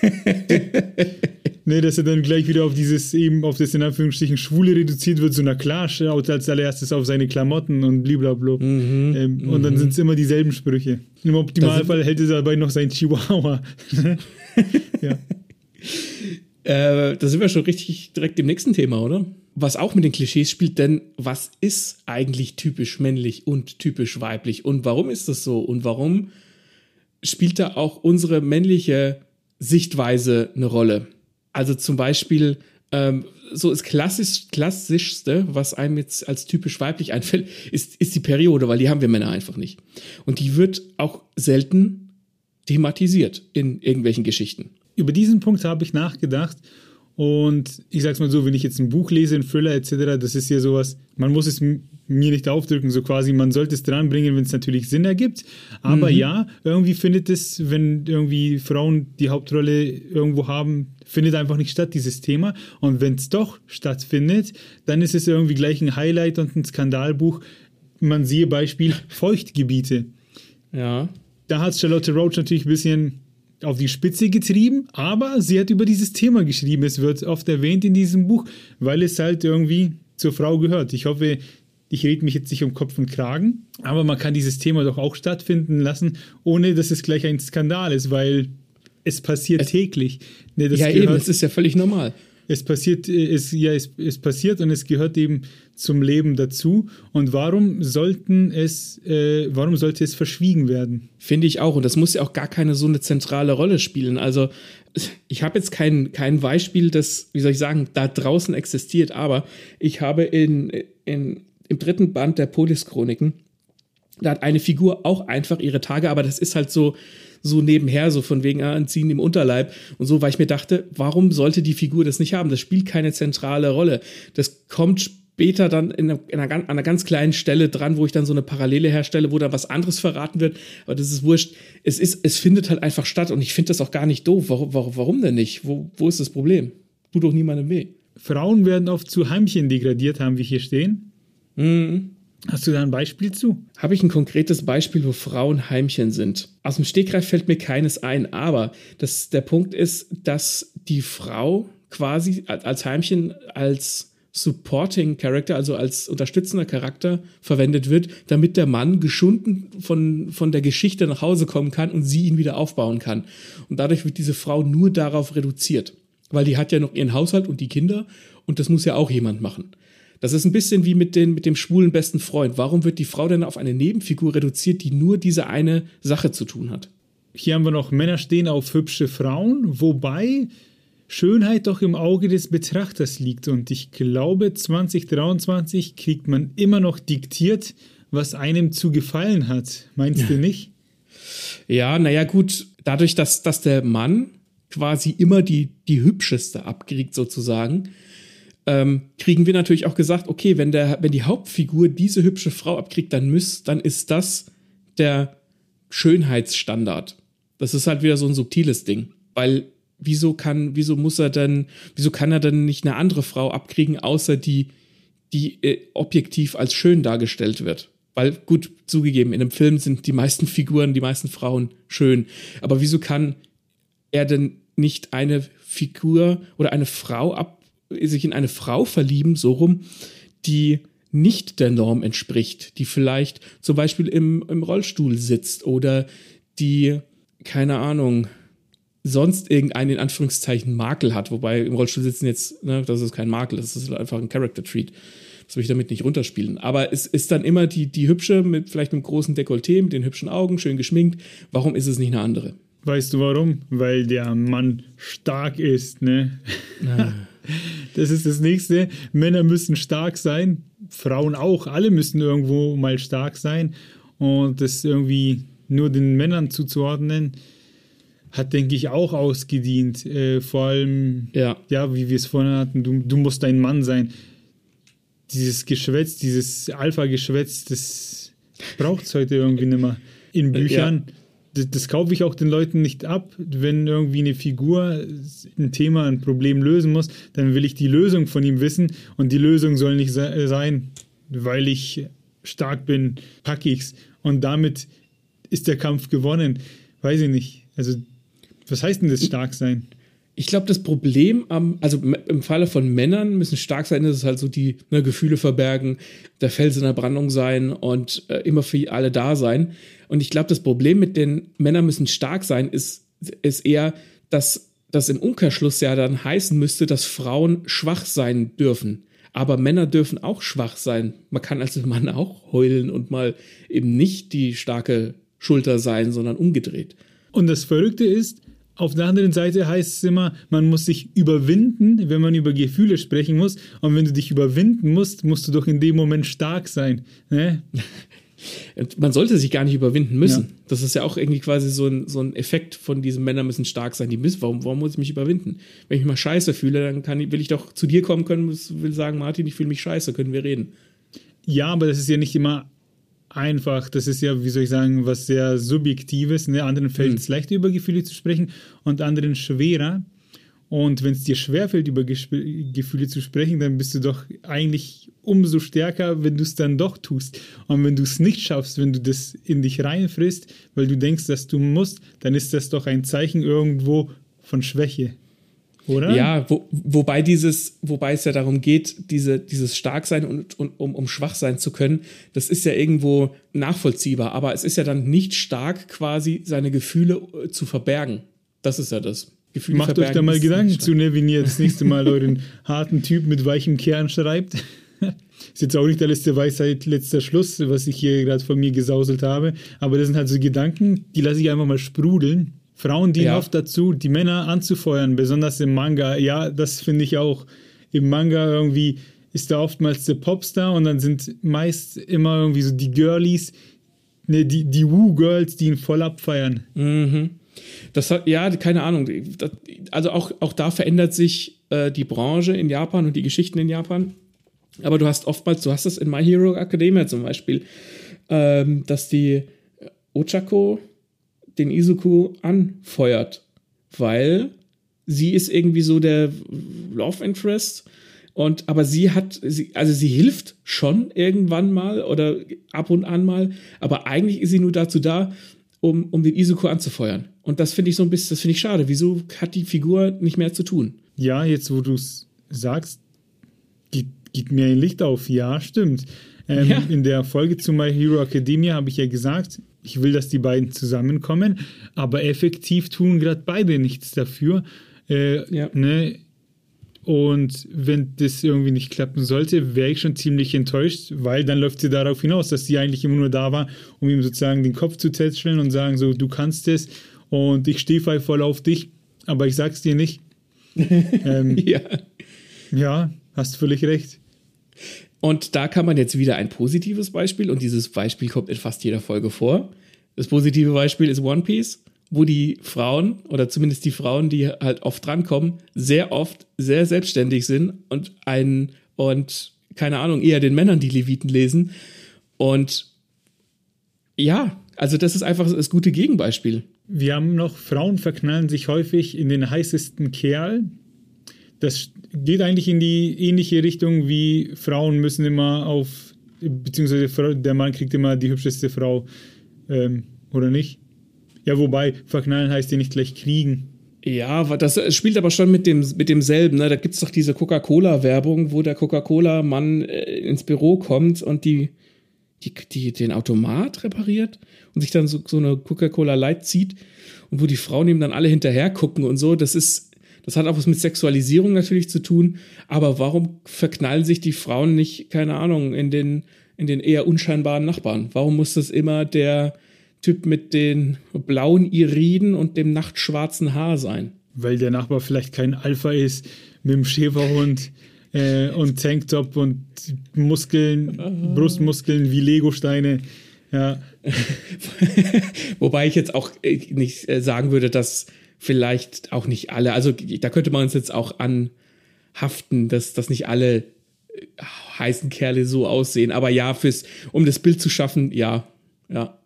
ne, dass er dann gleich wieder auf dieses eben, auf das in Anführungsstrichen Schwule reduziert wird, so na klar, schaut als allererstes auf seine Klamotten und blablabla. Mhm, ähm, und dann mhm. sind es immer dieselben Sprüche. Im Optimalfall hält er dabei noch sein Chihuahua. ja. Äh, da sind wir schon richtig direkt im nächsten Thema, oder? was auch mit den Klischees spielt, denn was ist eigentlich typisch männlich und typisch weiblich und warum ist das so und warum spielt da auch unsere männliche Sichtweise eine Rolle? Also zum Beispiel, ähm, so das klassisch, klassischste, was einem jetzt als typisch weiblich einfällt, ist, ist die Periode, weil die haben wir Männer einfach nicht. Und die wird auch selten thematisiert in irgendwelchen Geschichten. Über diesen Punkt habe ich nachgedacht und ich sag's mal so, wenn ich jetzt ein Buch lese, ein Thriller etc., das ist ja sowas, man muss es mir nicht aufdrücken, so quasi, man sollte es dranbringen, wenn es natürlich Sinn ergibt. Aber mhm. ja, irgendwie findet es, wenn irgendwie Frauen die Hauptrolle irgendwo haben, findet einfach nicht statt, dieses Thema. Und wenn es doch stattfindet, dann ist es irgendwie gleich ein Highlight und ein Skandalbuch. Man siehe Beispiel Feuchtgebiete. Ja. Da hat Charlotte Roach natürlich ein bisschen auf die Spitze getrieben, aber sie hat über dieses Thema geschrieben. Es wird oft erwähnt in diesem Buch, weil es halt irgendwie zur Frau gehört. Ich hoffe, ich rede mich jetzt nicht um Kopf und Kragen, aber man kann dieses Thema doch auch stattfinden lassen, ohne dass es gleich ein Skandal ist, weil es passiert es, täglich. Ne, ja, eben, das ist ja völlig normal. Es passiert, es, ja, es, es passiert und es gehört eben zum Leben dazu. Und warum sollten es, äh, warum sollte es verschwiegen werden? Finde ich auch. Und das muss ja auch gar keine so eine zentrale Rolle spielen. Also ich habe jetzt kein, kein Beispiel, das, wie soll ich sagen, da draußen existiert, aber ich habe in, in, im dritten Band der Polis-Chroniken, da hat eine Figur auch einfach ihre Tage, aber das ist halt so, so nebenher, so von wegen ah, Ziehen im Unterleib und so, weil ich mir dachte, warum sollte die Figur das nicht haben? Das spielt keine zentrale Rolle. Das kommt später dann in einer, in einer, an einer ganz kleinen Stelle dran, wo ich dann so eine Parallele herstelle, wo da was anderes verraten wird. Aber das ist wurscht. Es ist, es findet halt einfach statt und ich finde das auch gar nicht doof. Warum, warum, warum denn nicht? Wo, wo ist das Problem? Tut doch niemandem weh. Frauen werden oft zu Heimchen degradiert, haben wir hier stehen. Mhm. Hast du da ein Beispiel zu? Habe ich ein konkretes Beispiel, wo Frauen Heimchen sind? Aus dem Stegreif fällt mir keines ein, aber das, der Punkt ist, dass die Frau quasi als Heimchen als Supporting Character, also als unterstützender Charakter verwendet wird, damit der Mann geschunden von, von der Geschichte nach Hause kommen kann und sie ihn wieder aufbauen kann. Und dadurch wird diese Frau nur darauf reduziert, weil die hat ja noch ihren Haushalt und die Kinder und das muss ja auch jemand machen. Das ist ein bisschen wie mit, den, mit dem schwulen besten Freund. Warum wird die Frau denn auf eine Nebenfigur reduziert, die nur diese eine Sache zu tun hat? Hier haben wir noch Männer stehen auf hübsche Frauen, wobei Schönheit doch im Auge des Betrachters liegt. Und ich glaube, 2023 kriegt man immer noch diktiert, was einem zu gefallen hat. Meinst du nicht? Ja, naja, gut, dadurch, dass, dass der Mann quasi immer die, die hübscheste abkriegt, sozusagen, ähm, kriegen wir natürlich auch gesagt, okay, wenn, der, wenn die Hauptfigur diese hübsche Frau abkriegt, dann, müß, dann ist das der Schönheitsstandard. Das ist halt wieder so ein subtiles Ding. Weil wieso kann, wieso muss er denn, wieso kann er denn nicht eine andere Frau abkriegen, außer die, die äh, objektiv als schön dargestellt wird? Weil, gut, zugegeben, in einem Film sind die meisten Figuren, die meisten Frauen schön. Aber wieso kann er denn nicht eine Figur oder eine Frau ab, sich in eine Frau verlieben, so rum, die nicht der Norm entspricht, die vielleicht zum Beispiel im, im Rollstuhl sitzt oder die, keine Ahnung, sonst irgendeinen in Anführungszeichen Makel hat, wobei im Rollstuhl sitzen jetzt, ne, das ist kein Makel, das ist einfach ein Character Treat. Das will ich damit nicht runterspielen. Aber es ist dann immer die, die hübsche, mit vielleicht einem großen Dekolleté, mit den hübschen Augen, schön geschminkt. Warum ist es nicht eine andere? Weißt du warum? Weil der Mann stark ist, ne? Ah. Das ist das nächste. Männer müssen stark sein, Frauen auch. Alle müssen irgendwo mal stark sein. Und das irgendwie nur den Männern zuzuordnen, hat, denke ich, auch ausgedient. Äh, vor allem, ja. ja, wie wir es vorhin hatten, du, du musst ein Mann sein. Dieses Geschwätz, dieses Alpha-Geschwätz, das braucht es heute irgendwie nicht mehr. In Büchern. Ja das, das, kaufe ich auch den Leuten nicht ab. Wenn irgendwie eine Figur ein Thema, ein Problem lösen muss, dann will ich die Lösung von ihm wissen und die Lösung soll nicht sein, weil ich stark bin, packe ich's und damit ist der Kampf gewonnen. Weiß ich nicht. Also, was heißt denn das stark sein? Ich glaube, das Problem am, also im Falle von Männern müssen stark sein, ist es halt so die ne, Gefühle verbergen, der Fels in der Brandung sein und äh, immer für alle da sein. Und ich glaube, das Problem mit den Männern müssen stark sein, ist, ist eher, dass das im Umkehrschluss ja dann heißen müsste, dass Frauen schwach sein dürfen. Aber Männer dürfen auch schwach sein. Man kann als Mann auch heulen und mal eben nicht die starke Schulter sein, sondern umgedreht. Und das Verrückte ist, auf der anderen Seite heißt es immer, man muss sich überwinden, wenn man über Gefühle sprechen muss. Und wenn du dich überwinden musst, musst du doch in dem Moment stark sein. Ne? Man sollte sich gar nicht überwinden müssen. Ja. Das ist ja auch irgendwie quasi so ein, so ein Effekt von diesen Männern müssen stark sein. Die müssen, warum, warum muss ich mich überwinden? Wenn ich mich mal scheiße fühle, dann kann, will ich doch zu dir kommen können, will sagen, Martin, ich fühle mich scheiße, können wir reden. Ja, aber das ist ja nicht immer einfach. Das ist ja, wie soll ich sagen, was sehr Subjektives. Ne? Anderen fällt es hm. leichter, über Gefühle zu sprechen und anderen schwerer. Und wenn es dir schwerfällt, über Gesp Gefühle zu sprechen, dann bist du doch eigentlich umso stärker, wenn du es dann doch tust. Und wenn du es nicht schaffst, wenn du das in dich reinfrisst, weil du denkst, dass du musst, dann ist das doch ein Zeichen irgendwo von Schwäche. Oder? Ja, wo, wobei dieses, wobei es ja darum geht, diese, dieses Starksein und, und um, um schwach sein zu können, das ist ja irgendwo nachvollziehbar, aber es ist ja dann nicht stark, quasi seine Gefühle äh, zu verbergen. Das ist ja das. Gefühle Macht euch da mal Gedanken zu, ne, wenn ihr das nächste Mal euren harten Typ mit weichem Kern schreibt. ist jetzt auch nicht der letzte Weisheit, letzter Schluss, was ich hier gerade von mir gesauselt habe. Aber das sind halt so Gedanken, die lasse ich einfach mal sprudeln. Frauen dienen ja. oft dazu, die Männer anzufeuern, besonders im Manga. Ja, das finde ich auch. Im Manga irgendwie ist da oftmals der Popstar und dann sind meist immer irgendwie so die Girlies, ne, die, die Woo-Girls, die ihn voll abfeiern. Mhm. Das hat, ja, keine Ahnung. Das, also auch, auch da verändert sich äh, die Branche in Japan und die Geschichten in Japan. Aber du hast oftmals, du hast das in My Hero Academia zum Beispiel, ähm, dass die Ochako den Izuku anfeuert, weil sie ist irgendwie so der Love Interest und aber sie hat, sie, also sie hilft schon irgendwann mal oder ab und an mal, aber eigentlich ist sie nur dazu da, um, um den Izuku anzufeuern. Und das finde ich so ein bisschen, das finde ich schade. Wieso hat die Figur nicht mehr zu tun? Ja, jetzt wo du es sagst, geht, geht, mir ein Licht auf. Ja, stimmt. Ähm, ja. In der Folge zu My Hero Academia habe ich ja gesagt, ich will, dass die beiden zusammenkommen, aber effektiv tun gerade beide nichts dafür. Äh, ja. ne? Und wenn das irgendwie nicht klappen sollte, wäre ich schon ziemlich enttäuscht, weil dann läuft sie darauf hinaus, dass sie eigentlich immer nur da war, um ihm sozusagen den Kopf zu tätscheln und sagen so, du kannst es und ich stehe voll auf dich, aber ich sag's dir nicht. ähm, ja. Ja, hast völlig recht. Und da kann man jetzt wieder ein positives Beispiel, und dieses Beispiel kommt in fast jeder Folge vor. Das positive Beispiel ist One Piece, wo die Frauen, oder zumindest die Frauen, die halt oft drankommen, sehr oft sehr selbstständig sind und einen, und keine Ahnung, eher den Männern die Leviten lesen. Und ja, also das ist einfach das gute Gegenbeispiel. Wir haben noch, Frauen verknallen sich häufig in den heißesten Kerl. Das geht eigentlich in die ähnliche Richtung wie Frauen müssen immer auf, beziehungsweise der Mann kriegt immer die hübscheste Frau, ähm, oder nicht? Ja, wobei, verknallen heißt ja nicht gleich kriegen. Ja, das spielt aber schon mit, dem, mit demselben. Ne? Da gibt es doch diese Coca-Cola-Werbung, wo der Coca-Cola-Mann äh, ins Büro kommt und die, die, die, den Automat repariert und sich dann so, so eine Coca-Cola Light zieht und wo die Frauen ihm dann alle hinterher gucken und so. Das ist, das hat auch was mit Sexualisierung natürlich zu tun. Aber warum verknallen sich die Frauen nicht, keine Ahnung, in den, in den eher unscheinbaren Nachbarn? Warum muss das immer der Typ mit den blauen Iriden und dem nachtschwarzen Haar sein? Weil der Nachbar vielleicht kein Alpha ist mit dem Schäferhund äh, und Tanktop und Muskeln, Brustmuskeln wie Legosteine. Ja. Wobei ich jetzt auch äh, nicht äh, sagen würde, dass vielleicht auch nicht alle, also da könnte man uns jetzt auch anhaften, dass, dass nicht alle äh, heißen Kerle so aussehen. Aber ja, fürs, um das Bild zu schaffen, ja, ja.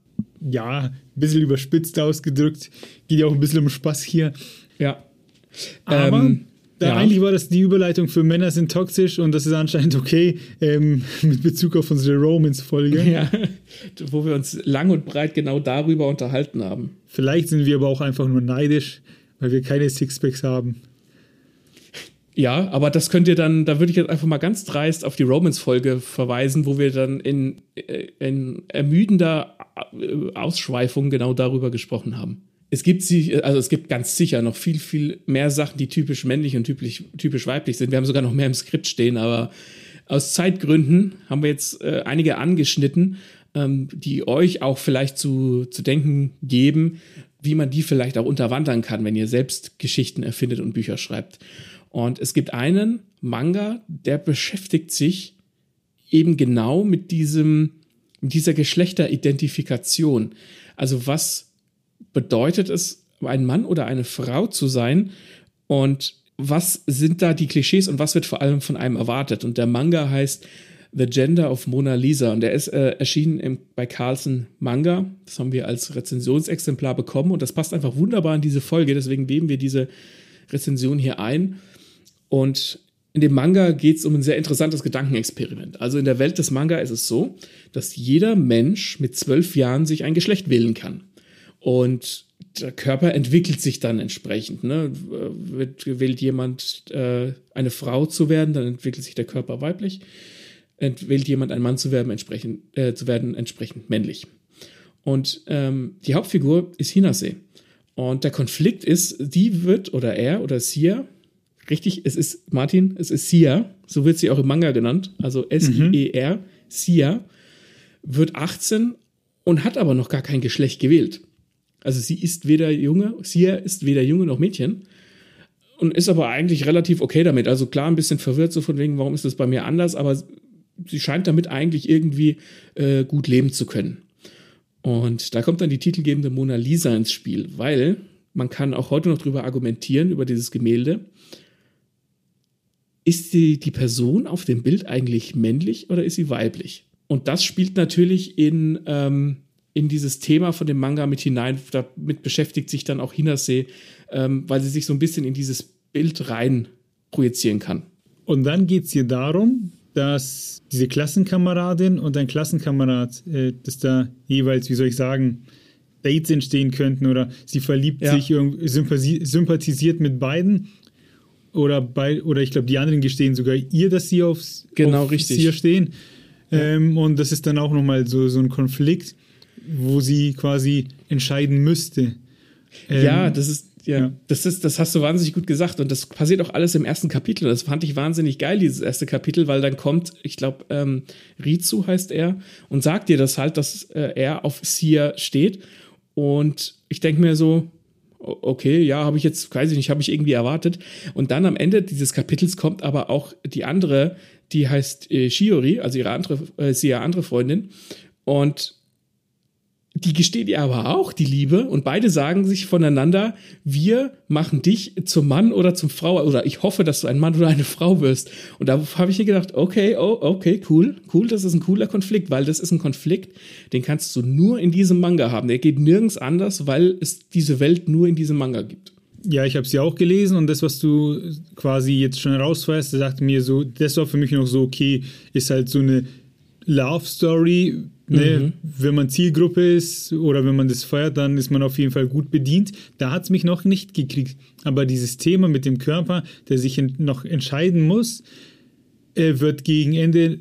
Ja, ein bisschen überspitzt ausgedrückt. Geht ja auch ein bisschen um Spaß hier. Ja. Aber ähm, da ja. eigentlich war das die Überleitung für Männer sind toxisch und das ist anscheinend okay ähm, mit Bezug auf unsere Romans-Folge. Ja, wo wir uns lang und breit genau darüber unterhalten haben. Vielleicht sind wir aber auch einfach nur neidisch, weil wir keine Sixpacks haben. Ja, aber das könnt ihr dann, da würde ich jetzt einfach mal ganz dreist auf die Romans-Folge verweisen, wo wir dann in, äh, in ermüdender äh, Ausschweifung genau darüber gesprochen haben es gibt sie, also es gibt ganz sicher noch viel, viel mehr Sachen, die typisch männlich und typisch, typisch weiblich sind. Wir haben sogar noch mehr im Skript stehen, aber aus Zeitgründen haben wir jetzt äh, einige angeschnitten, ähm, die euch auch vielleicht zu, zu denken geben, wie man die vielleicht auch unterwandern kann, wenn ihr selbst Geschichten erfindet und Bücher schreibt. Und es gibt einen Manga, der beschäftigt sich eben genau mit diesem, mit dieser Geschlechteridentifikation. Also was bedeutet es, ein Mann oder eine Frau zu sein und was sind da die Klischees und was wird vor allem von einem erwartet? Und der Manga heißt The Gender of Mona Lisa und der ist äh, erschienen im, bei Carlsen Manga. Das haben wir als Rezensionsexemplar bekommen und das passt einfach wunderbar in diese Folge. Deswegen geben wir diese Rezension hier ein. Und in dem Manga geht es um ein sehr interessantes Gedankenexperiment. Also in der Welt des Manga ist es so, dass jeder Mensch mit zwölf Jahren sich ein Geschlecht wählen kann. Und der Körper entwickelt sich dann entsprechend. Ne? Wird, wählt jemand äh, eine Frau zu werden, dann entwickelt sich der Körper weiblich. Wählt jemand ein Mann zu werden, entsprechend, äh, zu werden, entsprechend männlich. Und ähm, die Hauptfigur ist Hinase. Und der Konflikt ist, die wird oder er oder Sia, richtig, es ist Martin, es ist Sia, so wird sie auch im Manga genannt, also S-I-E-R, Sia, wird 18 und hat aber noch gar kein Geschlecht gewählt. Also sie ist weder Junge, Sia ist weder Junge noch Mädchen und ist aber eigentlich relativ okay damit. Also klar, ein bisschen verwirrt so von wegen, warum ist das bei mir anders, aber sie scheint damit eigentlich irgendwie äh, gut leben zu können. Und da kommt dann die titelgebende Mona Lisa ins Spiel, weil man kann auch heute noch darüber argumentieren, über dieses Gemälde. Ist die, die Person auf dem Bild eigentlich männlich oder ist sie weiblich? Und das spielt natürlich in, ähm, in dieses Thema von dem Manga mit hinein. Damit beschäftigt sich dann auch Hinase, ähm, weil sie sich so ein bisschen in dieses Bild rein projizieren kann. Und dann geht es hier darum, dass diese Klassenkameradin und ein Klassenkamerad, äh, dass da jeweils, wie soll ich sagen, Dates entstehen könnten oder sie verliebt ja. sich, sympathisiert mit beiden oder bei, oder ich glaube, die anderen gestehen sogar ihr, dass sie aufs, genau, auf richtig. sie stehen. Ja. Ähm, und das ist dann auch nochmal so, so ein Konflikt, wo sie quasi entscheiden müsste. Ähm, ja, das ist, ja, ja, Das, ist, das hast du wahnsinnig gut gesagt. Und das passiert auch alles im ersten Kapitel. Das fand ich wahnsinnig geil, dieses erste Kapitel, weil dann kommt, ich glaube, ähm, Rizu heißt er, und sagt dir das halt, dass äh, er auf Sia steht. Und ich denke mir so, okay, ja, habe ich jetzt, weiß ich nicht, habe ich irgendwie erwartet. Und dann am Ende dieses Kapitels kommt aber auch die andere, die heißt äh, Shiori, also ihre andere, äh, Sia andere Freundin. Und die gesteht ihr aber auch die Liebe und beide sagen sich voneinander, wir machen dich zum Mann oder zum Frau oder ich hoffe, dass du ein Mann oder eine Frau wirst. Und da habe ich mir gedacht, okay, oh, okay, cool, cool, das ist ein cooler Konflikt, weil das ist ein Konflikt, den kannst du nur in diesem Manga haben. Der geht nirgends anders, weil es diese Welt nur in diesem Manga gibt. Ja, ich habe sie auch gelesen und das, was du quasi jetzt schon rausfährst, sagte mir so, das war für mich noch so okay, ist halt so eine Love Story Ne, mhm. Wenn man Zielgruppe ist oder wenn man das feiert, dann ist man auf jeden Fall gut bedient. Da hat es mich noch nicht gekriegt. Aber dieses Thema mit dem Körper, der sich noch entscheiden muss, äh, wird gegen Ende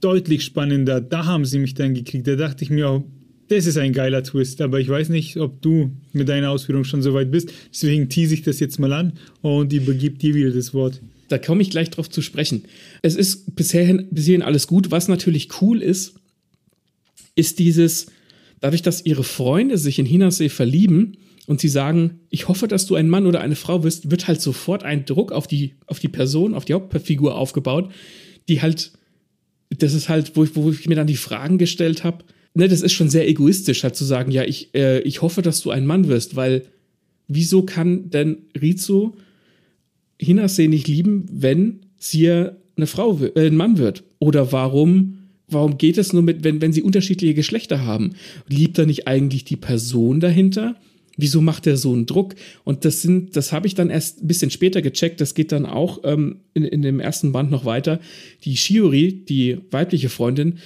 deutlich spannender. Da haben sie mich dann gekriegt. Da dachte ich mir auch, das ist ein geiler Twist. Aber ich weiß nicht, ob du mit deiner Ausführung schon so weit bist. Deswegen tease ich das jetzt mal an und übergib dir wieder das Wort. Da komme ich gleich drauf zu sprechen. Es ist bisher, bisher alles gut. Was natürlich cool ist, ist dieses, dadurch, dass ihre Freunde sich in Hinase verlieben und sie sagen, ich hoffe, dass du ein Mann oder eine Frau wirst, wird halt sofort ein Druck auf die, auf die Person, auf die Hauptfigur aufgebaut, die halt, das ist halt, wo ich, wo ich mir dann die Fragen gestellt habe, ne, das ist schon sehr egoistisch, halt zu sagen, ja, ich, äh, ich hoffe, dass du ein Mann wirst, weil wieso kann denn Rizu Hinase nicht lieben, wenn sie eine Frau, äh, ein Mann wird? Oder warum warum geht es nur mit, wenn, wenn sie unterschiedliche Geschlechter haben? Liebt er nicht eigentlich die Person dahinter? Wieso macht er so einen Druck? Und das sind, das habe ich dann erst ein bisschen später gecheckt. Das geht dann auch ähm, in, in dem ersten Band noch weiter. Die Shiori, die weibliche Freundin,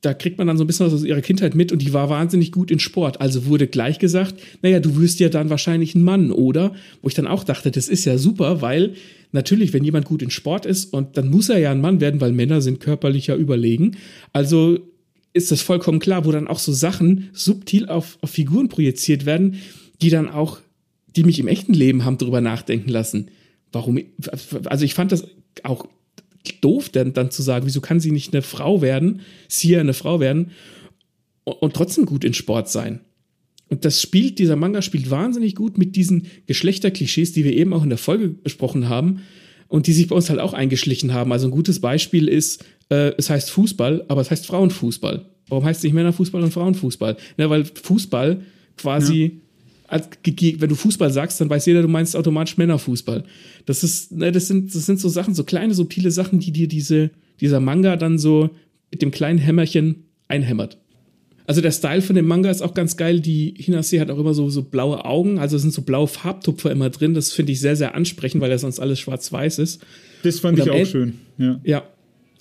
da kriegt man dann so ein bisschen was aus ihrer Kindheit mit und die war wahnsinnig gut in Sport. Also wurde gleich gesagt, naja, du wirst ja dann wahrscheinlich ein Mann, oder? Wo ich dann auch dachte, das ist ja super, weil natürlich, wenn jemand gut in Sport ist und dann muss er ja ein Mann werden, weil Männer sind körperlicher überlegen. Also ist das vollkommen klar, wo dann auch so Sachen subtil auf, auf Figuren projiziert werden, die dann auch, die mich im echten Leben haben drüber nachdenken lassen. Warum? Also ich fand das auch doof, dann, dann zu sagen, wieso kann sie nicht eine Frau werden, sie eine Frau werden und, und trotzdem gut in Sport sein. Und das spielt, dieser Manga spielt wahnsinnig gut mit diesen Geschlechterklischees, die wir eben auch in der Folge besprochen haben und die sich bei uns halt auch eingeschlichen haben. Also ein gutes Beispiel ist, äh, es heißt Fußball, aber es heißt Frauenfußball. Warum heißt es nicht Männerfußball und Frauenfußball? Ja, weil Fußball quasi ja wenn du Fußball sagst, dann weiß jeder, du meinst automatisch Männerfußball. Das ist, ne, das sind, das sind so Sachen, so kleine, subtile Sachen, die dir diese, dieser Manga dann so mit dem kleinen Hämmerchen einhämmert. Also der Style von dem Manga ist auch ganz geil. Die Hinase hat auch immer so, so blaue Augen, also sind so blaue Farbtupfer immer drin. Das finde ich sehr, sehr ansprechend, weil ja sonst alles schwarz-weiß ist. Das fand ich auch Ende, schön. Ja. ja.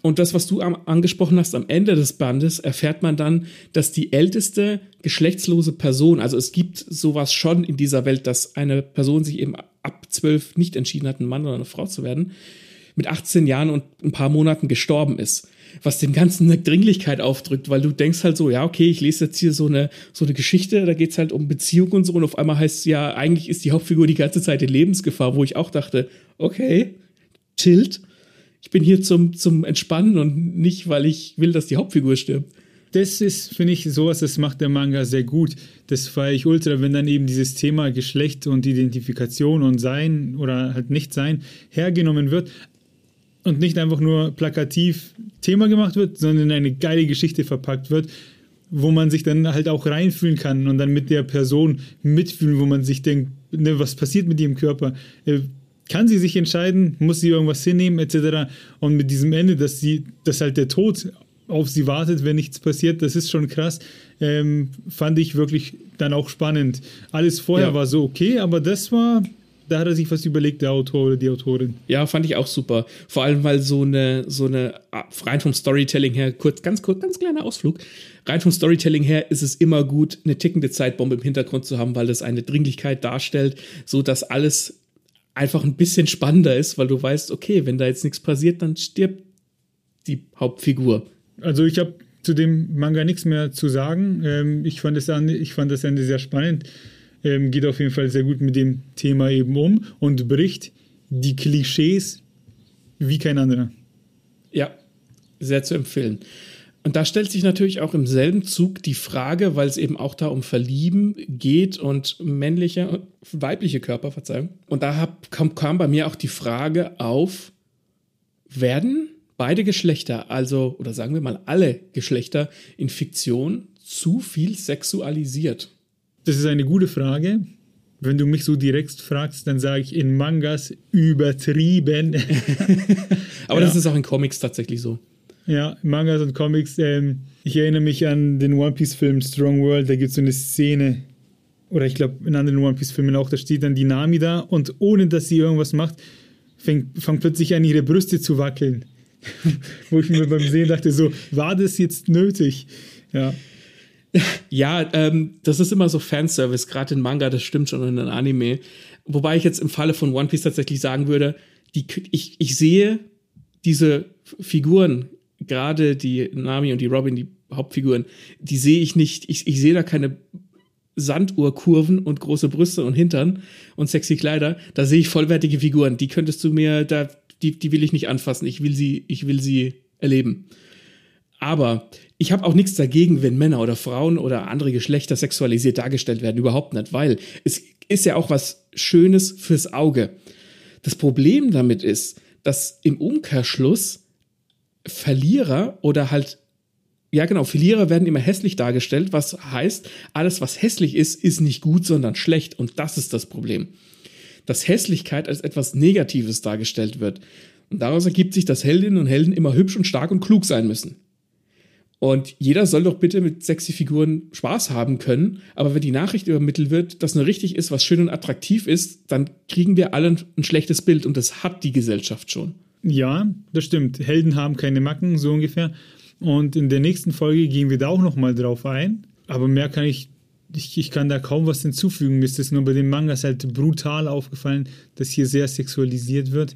Und das, was du angesprochen hast, am Ende des Bandes erfährt man dann, dass die älteste geschlechtslose Person, also es gibt sowas schon in dieser Welt, dass eine Person sich eben ab zwölf nicht entschieden hat, ein Mann oder eine Frau zu werden, mit 18 Jahren und ein paar Monaten gestorben ist. Was dem Ganzen eine Dringlichkeit aufdrückt, weil du denkst halt so, ja, okay, ich lese jetzt hier so eine, so eine Geschichte, da geht es halt um Beziehung und so, und auf einmal heißt es ja, eigentlich ist die Hauptfigur die ganze Zeit in Lebensgefahr, wo ich auch dachte, okay, chillt. Ich bin hier zum, zum Entspannen und nicht, weil ich will, dass die Hauptfigur stirbt das ist, finde ich, sowas, das macht der Manga sehr gut. Das feiere ich ultra, wenn dann eben dieses Thema Geschlecht und Identifikation und Sein oder halt Nicht-Sein hergenommen wird und nicht einfach nur plakativ Thema gemacht wird, sondern in eine geile Geschichte verpackt wird, wo man sich dann halt auch reinfühlen kann und dann mit der Person mitfühlen, wo man sich denkt, ne, was passiert mit ihrem Körper? Äh, kann sie sich entscheiden? Muss sie irgendwas hinnehmen, etc. Und mit diesem Ende, dass sie, dass halt der Tod auf sie wartet, wenn nichts passiert. Das ist schon krass. Ähm, fand ich wirklich dann auch spannend. Alles vorher ja. war so okay, aber das war, da hat er sich was überlegt, der Autor oder die Autorin. Ja, fand ich auch super. Vor allem, weil so eine, so eine, ah, rein vom Storytelling her, kurz, ganz kurz, ganz kleiner Ausflug. Rein vom Storytelling her ist es immer gut, eine tickende Zeitbombe im Hintergrund zu haben, weil das eine Dringlichkeit darstellt, so dass alles einfach ein bisschen spannender ist, weil du weißt, okay, wenn da jetzt nichts passiert, dann stirbt die Hauptfigur. Also ich habe zu dem Manga nichts mehr zu sagen. Ähm, ich, fand ich fand das Ende sehr spannend. Ähm, geht auf jeden Fall sehr gut mit dem Thema eben um und bricht die Klischees wie kein anderer. Ja, sehr zu empfehlen. Und da stellt sich natürlich auch im selben Zug die Frage, weil es eben auch da um Verlieben geht und männliche, weibliche Körper, Verzeihung. Und da hab, kam, kam bei mir auch die Frage auf, werden beide Geschlechter, also, oder sagen wir mal alle Geschlechter in Fiktion zu viel sexualisiert? Das ist eine gute Frage. Wenn du mich so direkt fragst, dann sage ich in Mangas übertrieben. Aber ja. das ist auch in Comics tatsächlich so. Ja, Mangas und Comics. Ähm, ich erinnere mich an den One Piece-Film Strong World. Da gibt es so eine Szene, oder ich glaube in anderen One Piece-Filmen auch, da steht dann die Nami da und ohne dass sie irgendwas macht, fängt, fängt plötzlich an, ihre Brüste zu wackeln. Wo ich mir beim Sehen dachte, so, war das jetzt nötig? Ja. Ja, ähm, das ist immer so Fanservice, gerade in Manga, das stimmt schon, in den Anime. Wobei ich jetzt im Falle von One Piece tatsächlich sagen würde, die, ich, ich sehe diese Figuren, gerade die Nami und die Robin, die Hauptfiguren, die sehe ich nicht, ich, ich sehe da keine Sanduhrkurven und große Brüste und Hintern und sexy Kleider, da sehe ich vollwertige Figuren. Die könntest du mir, da, die, die will ich nicht anfassen. Ich will sie, ich will sie erleben. Aber ich habe auch nichts dagegen, wenn Männer oder Frauen oder andere Geschlechter sexualisiert dargestellt werden. Überhaupt nicht, weil es ist ja auch was Schönes fürs Auge. Das Problem damit ist, dass im Umkehrschluss Verlierer oder halt, ja genau, Verlierer werden immer hässlich dargestellt, was heißt, alles was hässlich ist, ist nicht gut, sondern schlecht. Und das ist das Problem dass Hässlichkeit als etwas Negatives dargestellt wird. Und daraus ergibt sich, dass Heldinnen und Helden immer hübsch und stark und klug sein müssen. Und jeder soll doch bitte mit sexy Figuren Spaß haben können. Aber wenn die Nachricht übermittelt wird, dass nur richtig ist, was schön und attraktiv ist, dann kriegen wir alle ein schlechtes Bild. Und das hat die Gesellschaft schon. Ja, das stimmt. Helden haben keine Macken, so ungefähr. Und in der nächsten Folge gehen wir da auch nochmal drauf ein. Aber mehr kann ich ich, ich kann da kaum was hinzufügen. Mir ist es nur bei den Mangas halt brutal aufgefallen, dass hier sehr sexualisiert wird.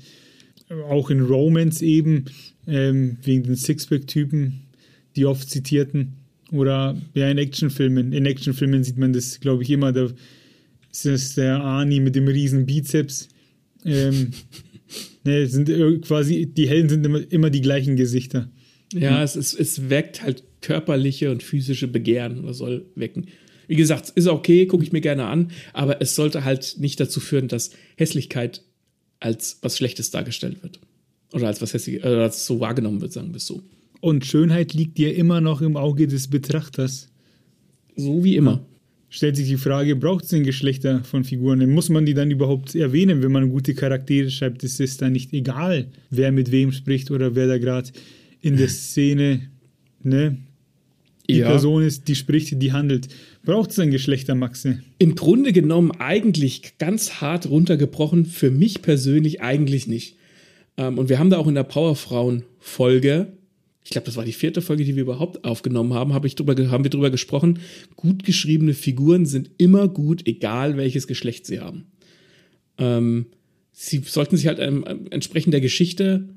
Auch in Romance eben, ähm, wegen den Sixpack-Typen, die oft zitierten. Oder ja, in Actionfilmen. In Actionfilmen sieht man das, glaube ich, immer. Da ist das der Ani mit dem riesen Bizeps. Ähm, ne, sind quasi, die Helden sind immer, immer die gleichen Gesichter. Ja, mhm. es, ist, es weckt halt körperliche und physische Begehren oder soll wecken. Wie gesagt, ist okay, gucke ich mir gerne an, aber es sollte halt nicht dazu führen, dass Hässlichkeit als was Schlechtes dargestellt wird. Oder als was hässlich, äh, als so wahrgenommen wird, sagen wir es so. Und Schönheit liegt dir immer noch im Auge des Betrachters. So wie immer. Stellt sich die Frage, braucht es den Geschlechter von Figuren? Muss man die dann überhaupt erwähnen, wenn man gute Charaktere schreibt? Ist es dann nicht egal, wer mit wem spricht oder wer da gerade in der Szene ne, die Ja. Person ist, die spricht, die handelt. Braucht es ein Geschlechtermaxe? Im Grunde genommen eigentlich ganz hart runtergebrochen, für mich persönlich eigentlich nicht. Ähm, und wir haben da auch in der Powerfrauen-Folge, ich glaube, das war die vierte Folge, die wir überhaupt aufgenommen haben, hab ich drüber, haben wir drüber gesprochen. Gut geschriebene Figuren sind immer gut, egal welches Geschlecht sie haben. Ähm, sie sollten sich halt ähm, entsprechend der Geschichte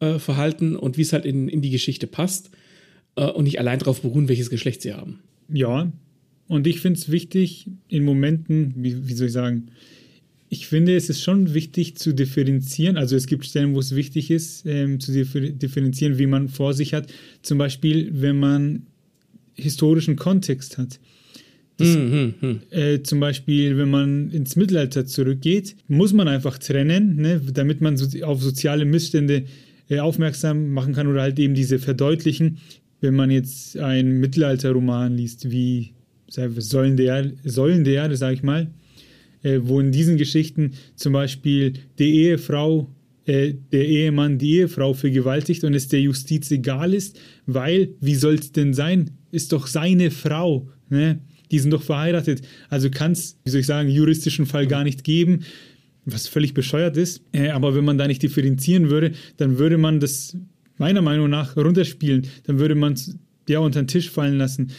äh, verhalten und wie es halt in, in die Geschichte passt äh, und nicht allein darauf beruhen, welches Geschlecht sie haben. Ja, und ich finde es wichtig in Momenten, wie, wie soll ich sagen, ich finde, es ist schon wichtig zu differenzieren. Also es gibt Stellen, wo es wichtig ist, ähm, zu differ differenzieren, wie man vor sich hat. Zum Beispiel, wenn man historischen Kontext hat. Mhm, mhm. Äh, zum Beispiel, wenn man ins Mittelalter zurückgeht, muss man einfach trennen, ne, damit man so, auf soziale Missstände äh, aufmerksam machen kann oder halt eben diese verdeutlichen. Wenn man jetzt einen Mittelalterroman liest, wie Säulen der Säulen der Erde sage ich mal, äh, wo in diesen Geschichten zum Beispiel die Ehefrau, äh, der Ehemann die Ehefrau vergewaltigt und es der Justiz egal ist, weil, wie soll es denn sein? Ist doch seine Frau, ne? Die sind doch verheiratet. Also kann es, wie soll ich sagen, juristischen Fall gar nicht geben, was völlig bescheuert ist. Äh, aber wenn man da nicht differenzieren würde, dann würde man das meiner Meinung nach runterspielen. Dann würde man es ja unter den Tisch fallen lassen,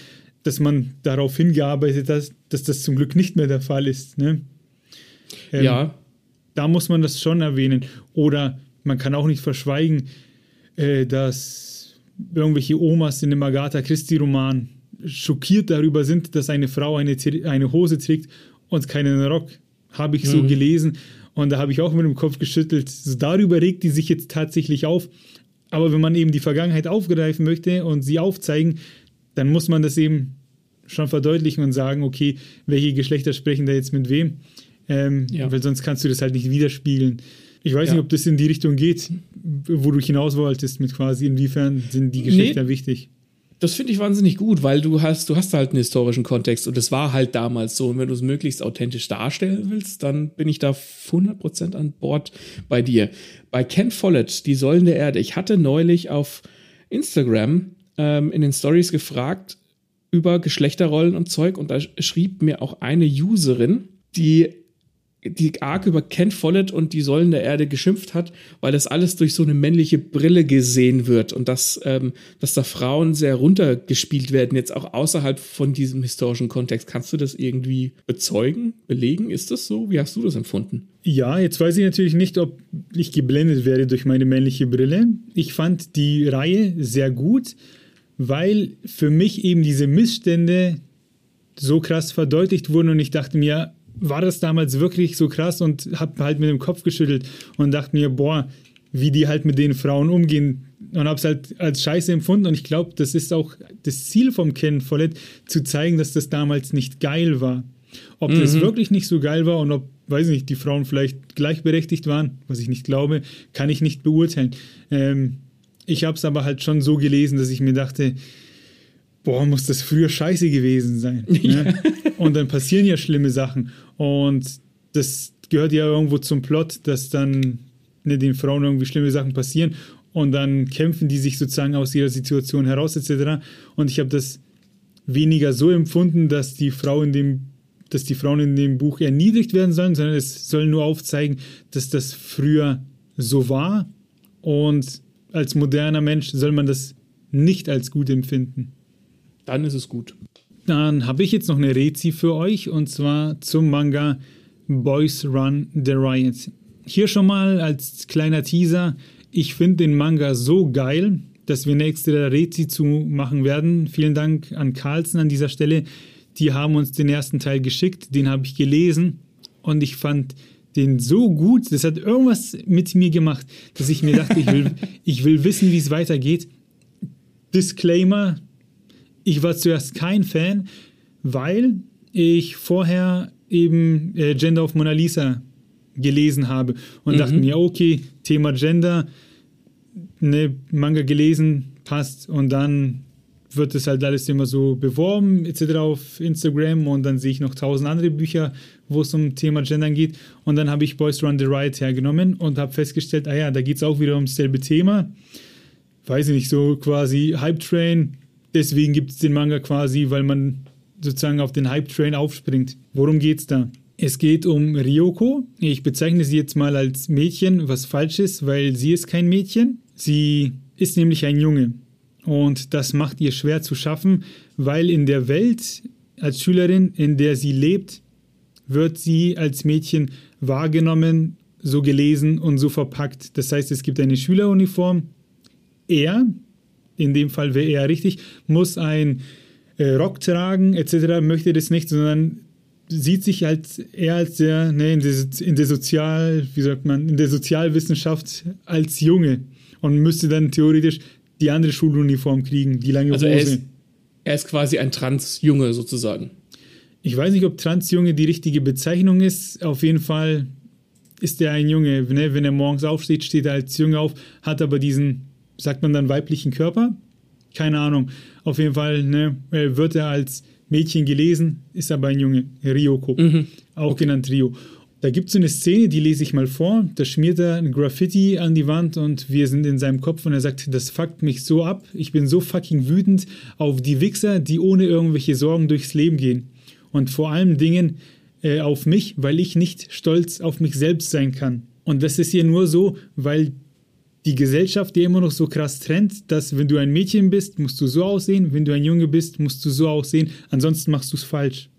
dass man darauf hingearbeitet hat, dass das zum Glück nicht mehr der Fall ist. Ne? Ähm, ja, da muss man das schon erwähnen. Oder man kann auch nicht verschweigen, äh, dass irgendwelche Omas in dem Agatha Christie-Roman schockiert darüber sind, dass eine Frau eine, eine Hose trägt und keinen Rock. Habe ich so Mhm. gelesen. Und da habe ich auch mit dem Kopf geschüttelt. So, darüber regt die sich jetzt tatsächlich auf. Aber wenn man eben die Vergangenheit aufgreifen möchte und sie aufzeigen, dann muss man das eben schon verdeutlichen und sagen, okay, welche Geschlechter sprechen da jetzt mit wem? Ähm, Ja. Weil sonst kannst du das halt nicht widerspiegeln. Ich weiß Ja. nicht, ob das in die Richtung geht, wo du hinaus wolltest, mit quasi, inwiefern sind die Geschlechter wichtig. Das finde ich wahnsinnig gut, weil du hast, du hast halt einen historischen Kontext und es war halt damals so. Und wenn du es möglichst authentisch darstellen willst, dann bin ich da 100% an Bord bei dir. Bei Ken Follett, die Säulen der Erde, ich hatte neulich auf Instagram ähm, in den Stories gefragt über Geschlechterrollen und Zeug und da schrieb mir auch eine Userin, die die arg über Ken Follett und die Säulen der Erde geschimpft hat, weil das alles durch so eine männliche Brille gesehen wird und dass, ähm, dass da Frauen sehr runtergespielt werden, jetzt auch außerhalb von diesem historischen Kontext. Kannst du das irgendwie bezeugen, belegen? Ist das so? Wie hast du das empfunden? Ja, jetzt weiß ich natürlich nicht, ob ich geblendet werde durch meine männliche Brille. Ich fand die Reihe sehr gut, weil für mich eben diese Missstände so krass verdeutlicht wurden und ich dachte mir, war das damals wirklich so krass und habe halt mit dem Kopf geschüttelt und dachte mir, boah, wie die halt mit den Frauen umgehen und habe es halt als scheiße empfunden und ich glaube, das ist auch das Ziel vom Ken Follett, zu zeigen, dass das damals nicht geil war. Ob das wirklich nicht so geil war und ob, weiß nicht, die Frauen vielleicht gleichberechtigt waren, was ich nicht glaube, kann ich nicht beurteilen. Ähm, ich habe es aber halt schon so gelesen, dass ich mir dachte, boah, muss das früher scheiße gewesen sein. Ne? Und dann passieren ja schlimme Sachen. Und das gehört ja irgendwo zum Plot, dass dann ne, den Frauen irgendwie schlimme Sachen passieren. Und dann kämpfen die sich sozusagen aus ihrer Situation heraus, etc. Und ich habe das weniger so empfunden, dass die Frau in dem dass die Frauen in dem Buch erniedrigt werden sollen, sondern es soll nur aufzeigen, dass das früher so war und als moderner Mensch soll man das nicht als gut empfinden. Dann ist es gut. Dann habe ich jetzt noch eine Rezi für euch und zwar zum Manga Boys Run the Riot. Hier schon mal als kleiner Teaser, ich finde den Manga so geil, dass wir extra Rezi zu machen werden. Vielen Dank an Carlsen an dieser Stelle. Die haben uns den ersten Teil geschickt, den habe ich gelesen und ich fand den so gut, das hat irgendwas mit mir gemacht, dass ich mir dachte, ich will, ich will wissen, wie es weitergeht. Disclaimer, ich war zuerst kein Fan, weil ich vorher eben äh, Gender of Mona Lisa gelesen habe und dachte mir, okay, Thema Gender, ne, Manga gelesen, passt und dann wird es halt alles immer so beworben etc. auf Instagram und dann sehe ich noch tausend andere Bücher, wo es um Thema Gendern geht und dann habe ich Boys Run the Riot hergenommen und habe festgestellt, ah ja, da geht es auch wieder ums selbe Thema. Weiß ich nicht, so quasi Hype Train deswegen gibt es den Manga quasi, weil man sozusagen auf den Hype-Train aufspringt. Worum geht's da? Es geht um Ryoko. Ich bezeichne sie jetzt mal als Mädchen, was falsch ist, weil sie ist kein Mädchen. Sie ist nämlich ein Junge. Und das macht ihr schwer zu schaffen, weil in der Welt als Schülerin, in der sie lebt, wird sie als Mädchen wahrgenommen, so gelesen und so verpackt. Das heißt, es gibt eine Schüleruniform. Er, in dem Fall wäre er richtig, muss ein äh, Rock tragen etc., möchte das nicht, sondern sieht sich als eher als der, ne, in, der, in der Sozial, wie sagt man, in der Sozialwissenschaft als Junge und müsste dann theoretisch die andere Schuluniform kriegen, die lange also Hose. Er ist, er ist quasi ein Transjunge sozusagen. Ich weiß nicht, ob Transjunge die richtige Bezeichnung ist. Auf jeden Fall ist er ein Junge. Ne? Wenn er morgens aufsteht, steht er als Junge auf, hat aber diesen, sagt man dann, weiblichen Körper. Keine Ahnung. Auf jeden Fall ne, wird er als Mädchen gelesen, ist aber ein Junge. Ryoko. Mhm. Auch okay. genannt Rio. Da gibt es so eine Szene, die lese ich mal vor. Da schmiert er ein Graffiti an die Wand und wir sind in seinem Kopf und er sagt, das fuckt mich so ab. Ich bin so fucking wütend auf die Wichser, die ohne irgendwelche Sorgen durchs Leben gehen. Und vor allem Dingen äh, auf mich, weil ich nicht stolz auf mich selbst sein kann. Und das ist hier nur so, weil die Gesellschaft dir immer noch so krass trennt, dass wenn du ein Mädchen bist, musst du so aussehen, wenn du ein Junge bist, musst du so aussehen, ansonsten machst du es falsch.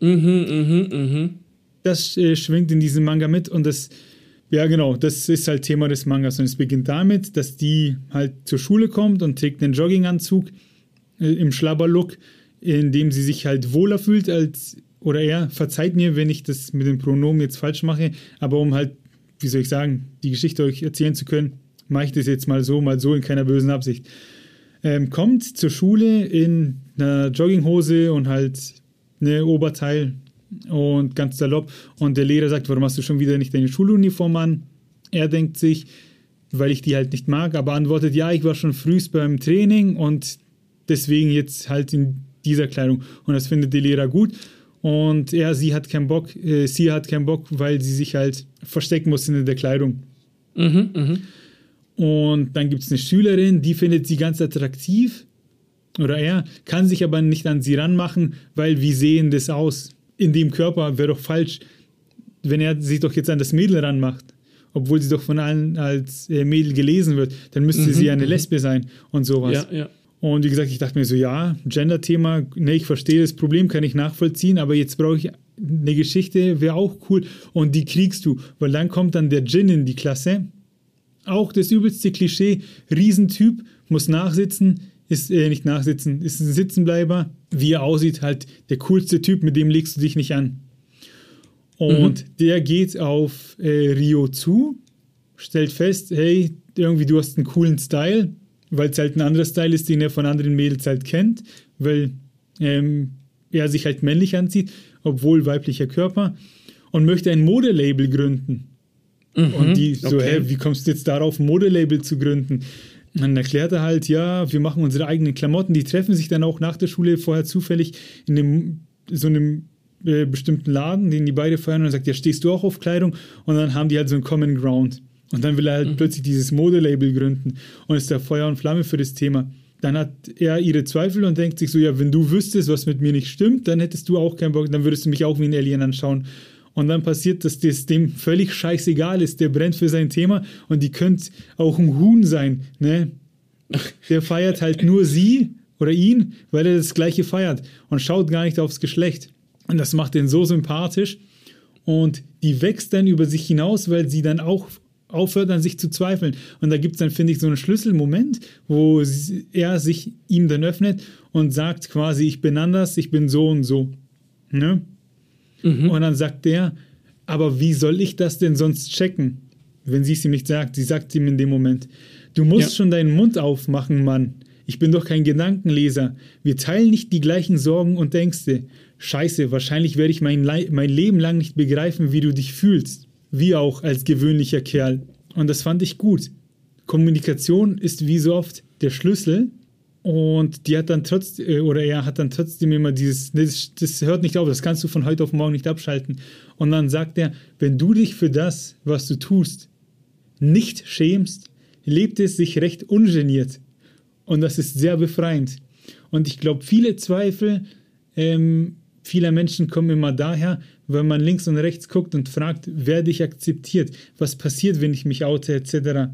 Mhm, mhm, mhm das äh, schwingt in diesem Manga mit und das, ja genau, das ist halt Thema des Mangas und es beginnt damit, dass die halt zur Schule kommt und trägt einen Jogginganzug äh, im Schlabberlook, in dem sie sich halt wohler fühlt als, oder er, verzeiht mir, wenn ich das mit dem Pronomen jetzt falsch mache, aber um halt, wie soll ich sagen, die Geschichte euch erzählen zu können, mache ich das jetzt mal so, mal so in keiner bösen Absicht. Ähm, kommt zur Schule in einer Jogginghose und halt ne Oberteil und ganz salopp. Und der Lehrer sagt, warum hast du schon wieder nicht deine Schuluniform an? Er denkt sich, weil ich die halt nicht mag, aber antwortet, ja, ich war schon frühst beim Training und deswegen jetzt halt in dieser Kleidung. Und das findet der Lehrer gut. Und er, sie hat keinen Bock, äh, sie hat keinen Bock, weil sie sich halt verstecken muss in der Kleidung. Mhm, mh. Und dann gibt es eine Schülerin, die findet sie ganz attraktiv. Oder er kann sich aber nicht an sie ranmachen, weil wie sehen das aus? in dem Körper wäre doch falsch, wenn er sich doch jetzt an das Mädel ranmacht, obwohl sie doch von allen als äh, Mädel gelesen wird, dann müsste mhm, sie eine mhm. Lesbe sein und sowas. Ja, ja. Und wie gesagt, ich dachte mir so, ja, Gender-Thema, ne, ich verstehe das Problem, kann ich nachvollziehen, aber jetzt brauche ich eine Geschichte, wäre auch cool. Und die kriegst du, weil dann kommt dann der Jin in die Klasse. Auch das übelste Klischee, Riesentyp, muss nachsitzen, ist äh, nicht nachsitzen, ist ein Sitzenbleiber. Wie er aussieht, halt der coolste Typ, mit dem legst du dich nicht an. Und mhm. der geht auf äh, Rio zu, stellt fest, hey, irgendwie du hast einen coolen Style, weil es halt ein anderer Style ist, den er von anderen Mädels halt kennt, weil ähm, er sich halt männlich anzieht, obwohl weiblicher Körper, und möchte ein Modelabel gründen. Mhm, und die so, okay. hä, wie kommst du jetzt darauf, ein Modelabel zu gründen? dann erklärt er halt, ja, wir machen unsere eigenen Klamotten, die treffen sich dann auch nach der Schule vorher zufällig in dem, so einem äh, bestimmten Laden, den die beide feiern und er sagt, ja, stehst du auch auf Kleidung? Und dann haben die halt so einen Common Ground. Und dann will er halt mhm. plötzlich dieses Modelabel gründen und ist da Feuer und Flamme für das Thema. Dann hat er ihre Zweifel und denkt sich so, ja, wenn du wüsstest, was mit mir nicht stimmt, dann hättest du auch keinen Bock, dann würdest du mich auch wie ein Alien anschauen. Und dann passiert, dass das dem völlig scheißegal ist. Der brennt für sein Thema und die könnte auch ein Huhn sein. Ne? Der feiert halt nur sie oder ihn, weil er das Gleiche feiert und schaut gar nicht aufs Geschlecht. Und das macht den so sympathisch. Und die wächst dann über sich hinaus, weil sie dann auch aufhört an sich zu zweifeln. Und da gibt es dann, finde ich, so einen Schlüsselmoment, wo er sich ihm dann öffnet und sagt quasi, ich bin anders, ich bin so und so. Ne? Mhm. Und dann sagt der, aber wie soll ich das denn sonst checken, wenn sie es ihm nicht sagt? Sie sagt ihm in dem Moment, du musst ja. schon deinen Mund aufmachen, Mann. Ich bin doch kein Gedankenleser. Wir teilen nicht die gleichen Sorgen und Ängste. Scheiße, wahrscheinlich werde ich mein, Le mein Leben lang nicht begreifen, wie du dich fühlst. Wie auch als gewöhnlicher Kerl. Und das fand ich gut. Kommunikation ist wie so oft der Schlüssel und die hat dann trotzdem, äh, oder er hat dann trotzdem immer dieses, das, das, hört nicht auf, das kannst du von heute auf morgen nicht abschalten. Und dann sagt er, wenn du dich für das, was du tust, nicht schämst, lebt es sich recht ungeniert. Und das ist sehr befreiend. Und ich glaube, viele Zweifel ähm, vieler Menschen kommen immer daher, wenn man links und rechts guckt und fragt, werde ich akzeptiert? Was passiert, wenn ich mich oute, etc.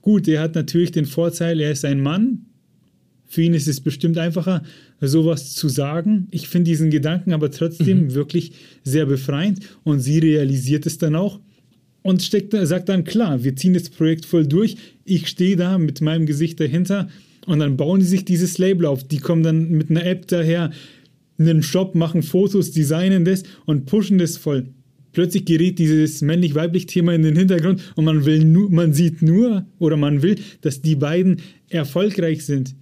Gut, er hat natürlich den Vorteil, er ist ein Mann. Für ihn ist es bestimmt einfacher, sowas zu sagen. Ich finde diesen Gedanken aber trotzdem mhm. wirklich sehr befreiend und sie realisiert es dann auch und steckt, sagt dann, klar, wir ziehen das Projekt voll durch. Ich stehe da mit meinem Gesicht dahinter und dann bauen die sich dieses Label auf. Die kommen dann mit einer App daher, einen Shop, machen Fotos, designen das und pushen das voll. Plötzlich gerät dieses männlich-weiblich Thema in den Hintergrund und man will nur, man sieht nur oder man will, dass die beiden erfolgreich sind.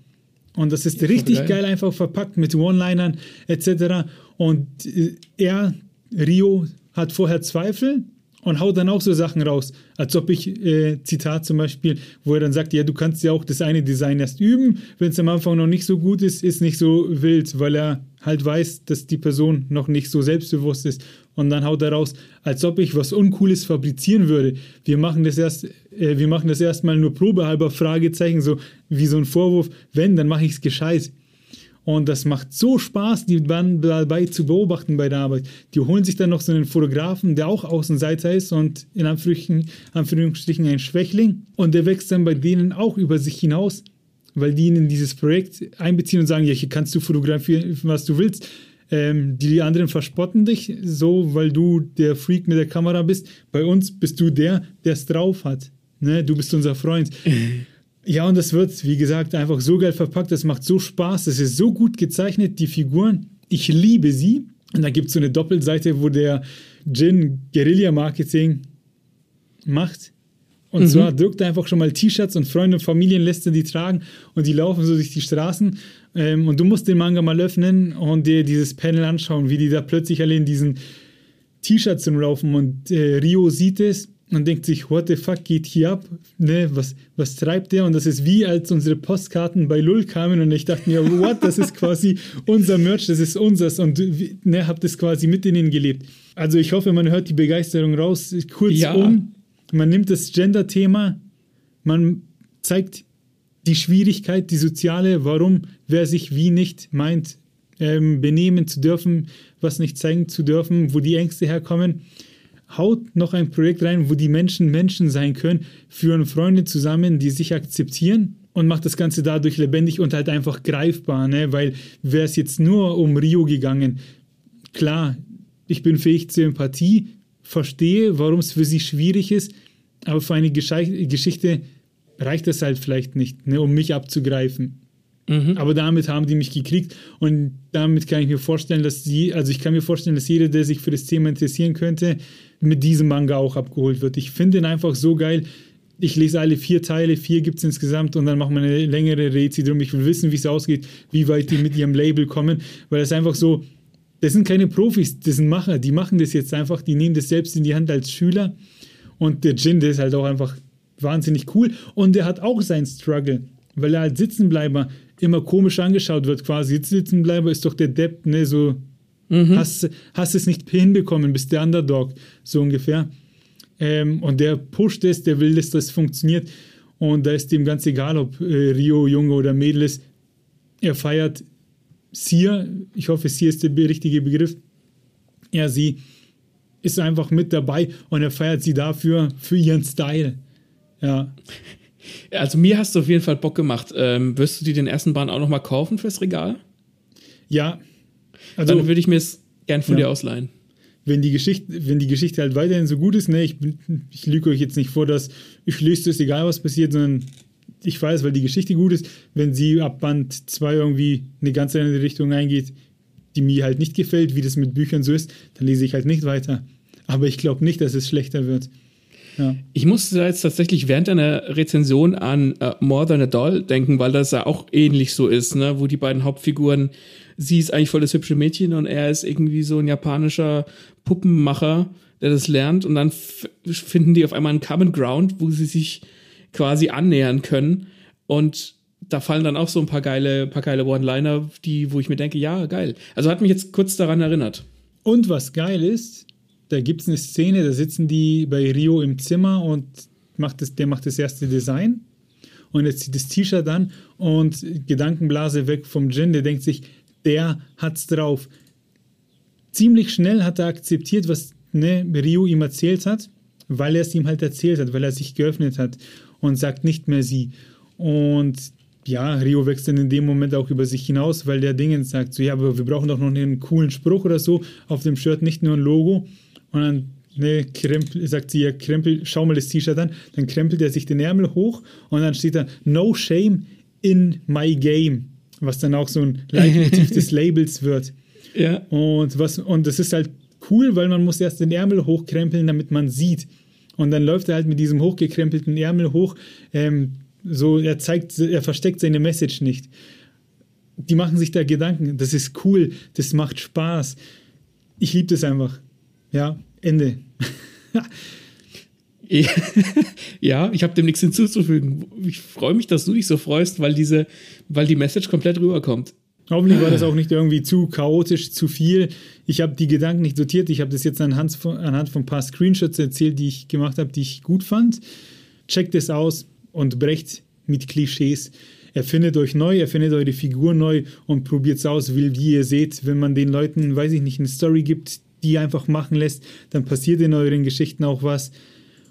Und das ist richtig geil. geil. einfach verpackt mit One-Linern etc. Und äh, er, Rio, hat vorher Zweifel, und haut dann auch so Sachen raus, als ob ich, äh, Zitat zum Beispiel, wo er dann sagt, ja, du kannst ja auch das eine Design erst üben, wenn es am Anfang noch nicht so gut ist, ist nicht so wild, weil er halt weiß, dass die Person noch nicht so selbstbewusst ist und dann haut er raus, als ob ich was Uncooles fabrizieren würde. Wir machen das erst, äh, wir machen das erstmal nur probehalber, Fragezeichen, so wie so ein Vorwurf, wenn, dann mache ich es gescheit. Und das macht so Spaß, die dabei zu beobachten bei der Arbeit. Die holen sich dann noch so einen Fotografen, der auch Außenseiter ist und in Anführungsstrichen ein Schwächling. Und der wächst dann bei denen auch über sich hinaus, weil die ihn in dieses Projekt einbeziehen und sagen, ja, hier kannst du fotografieren, was du willst. Ähm, die anderen verspotten dich so, weil du der Freak mit der Kamera bist. Bei uns bist du der, der es drauf hat. Ne? Du bist unser Freund. Ja, und das wird, wie gesagt, einfach so geil verpackt. Das macht so Spaß. Das ist so gut gezeichnet, die Figuren. Ich liebe sie. Und da gibt es so eine Doppelseite, wo der Jin Guerilla-Marketing macht. Und mhm. zwar drückt er einfach schon mal T-Shirts und Freunde und Familien lässt er die tragen und die laufen so durch die Straßen. Ähm, und du musst den Manga mal öffnen und dir dieses Panel anschauen, wie die da plötzlich alle in diesen T-Shirts rumlaufen. Und äh, Rio sieht es und denkt sich, what the fuck geht hier ab? Ne, was, was treibt der? Und das ist wie, als unsere Postkarten bei Lull kamen und ich dachte mir, what, das ist quasi unser Merch, das ist unseres und ne, hab das quasi mit ihnen gelebt. Also ich hoffe, man hört die Begeisterung raus. Kurzum, ja. man nimmt das Gender-Thema, man zeigt die Schwierigkeit, die soziale, warum wer sich wie nicht meint, ähm, benehmen zu dürfen, was nicht zeigen zu dürfen, wo die Ängste herkommen haut noch ein Projekt rein, wo die Menschen Menschen sein können, führen Freunde zusammen, die sich akzeptieren und macht das Ganze dadurch lebendig und halt einfach greifbar, ne? weil wäre es jetzt nur um Rio gegangen, klar, ich bin fähig zur Empathie, verstehe, warum es für sie schwierig ist, aber für eine Geschichte reicht das halt vielleicht nicht, ne, um mich abzugreifen. Mhm. Aber damit haben die mich gekriegt und damit kann ich mir vorstellen, dass sie, also ich kann mir vorstellen, dass jeder, der sich für das Thema interessieren könnte, mit diesem Manga auch abgeholt wird. Ich finde ihn einfach so geil. Ich lese alle vier Teile, vier gibt es insgesamt und dann machen wir eine längere Rezi drum. Ich will wissen, wie es ausgeht, wie weit die mit ihrem Label kommen, weil das einfach so, das sind keine Profis, das sind Macher, die machen das jetzt einfach, die nehmen das selbst in die Hand als Schüler und der Jin, der ist halt auch einfach wahnsinnig cool und der hat auch seinen Struggle, weil er als Sitzenbleiber immer komisch angeschaut wird, quasi. Sitzenbleiber ist doch der Depp, ne, so Mhm. Hast, hast es nicht hinbekommen, bist der Underdog, so ungefähr. Ähm, und der pusht es, der will, dass das funktioniert. Und da ist dem ganz egal, ob äh, Rio Junge oder Mädel ist. Er feiert Sia, ich hoffe, Sia ist der richtige Begriff. Er, sie ist einfach mit dabei und er feiert sie dafür, für ihren Style. Ja. Also mir hast du auf jeden Fall Bock gemacht. Ähm, wirst du dir den ersten Bahn auch nochmal kaufen fürs Regal? Ja, also, Dann würde ich mir es gern von ja. dir ausleihen. Wenn die, Geschichte, wenn die Geschichte halt weiterhin so gut ist, ne, ich, ich lüge euch jetzt nicht vor, dass ich löse es, egal was passiert, sondern ich weiß, weil die Geschichte gut ist, wenn sie ab Band 2 irgendwie eine ganz andere Richtung eingeht, die mir halt nicht gefällt, wie das mit Büchern so ist, dann lese ich halt nicht weiter. Aber ich glaube nicht, dass es schlechter wird. Ja. Ich musste jetzt tatsächlich während einer Rezension an uh, More Than a Doll denken, weil das ja auch ähnlich so ist, ne? wo die beiden Hauptfiguren sie ist eigentlich voll das hübsche Mädchen und er ist irgendwie so ein japanischer Puppenmacher, der das lernt und dann finden die auf einmal einen Common Ground, wo sie sich quasi annähern können und da fallen dann auch so ein paar geile, paar geile One-Liner, die, wo ich mir denke, ja, geil. Also hat mich jetzt kurz daran erinnert. Und was geil ist, da gibt es eine Szene, da sitzen die bei Rio im Zimmer und macht das, der macht das erste Design. und er zieht das T-Shirt an und Gedankenblase weg vom Gin, der denkt sich, der hat's drauf. Ziemlich schnell hat er akzeptiert, was ne, Rio ihm erzählt hat, weil er es ihm halt erzählt hat, weil er sich geöffnet hat und sagt nicht mehr sie. Und ja, Rio wächst dann in dem Moment auch über sich hinaus, weil der Dingens sagt, so ja, aber wir brauchen doch noch einen coolen Spruch oder so auf dem Shirt, nicht nur ein Logo. Und dann ne, krempel, sagt sie, ja, krempel, schau mal das T-Shirt an. Dann krempelt er sich den Ärmel hoch und dann steht da, no shame in my game. Was dann auch so ein Leitmotiv des Labels wird. Ja. Und, was, und das ist halt cool, weil man muss erst den Ärmel hochkrempeln, damit man sieht. Und dann läuft er halt mit diesem hochgekrempelten Ärmel hoch. Ähm, so, er zeigt, er versteckt seine Message nicht. Die machen sich da Gedanken. Das ist cool. Das macht Spaß. Ich liebe das einfach. Ja, Ende. ja, ich habe dem nichts hinzuzufügen. Ich freue mich, dass du dich so freust, weil diese, weil die Message komplett rüberkommt. Hoffentlich war das auch nicht irgendwie zu chaotisch, zu viel. Ich habe die Gedanken nicht sortiert. Ich habe das jetzt anhand von, anhand von ein paar Screenshots erzählt, die ich gemacht habe, die ich gut fand. Checkt es aus und brecht mit Klischees. Erfindet euch neu, erfindet eure Figur neu und probiert es aus, wie ihr seht, wenn man den Leuten, weiß ich nicht, eine Story gibt, die einfach machen lässt, dann passiert in euren Geschichten auch was.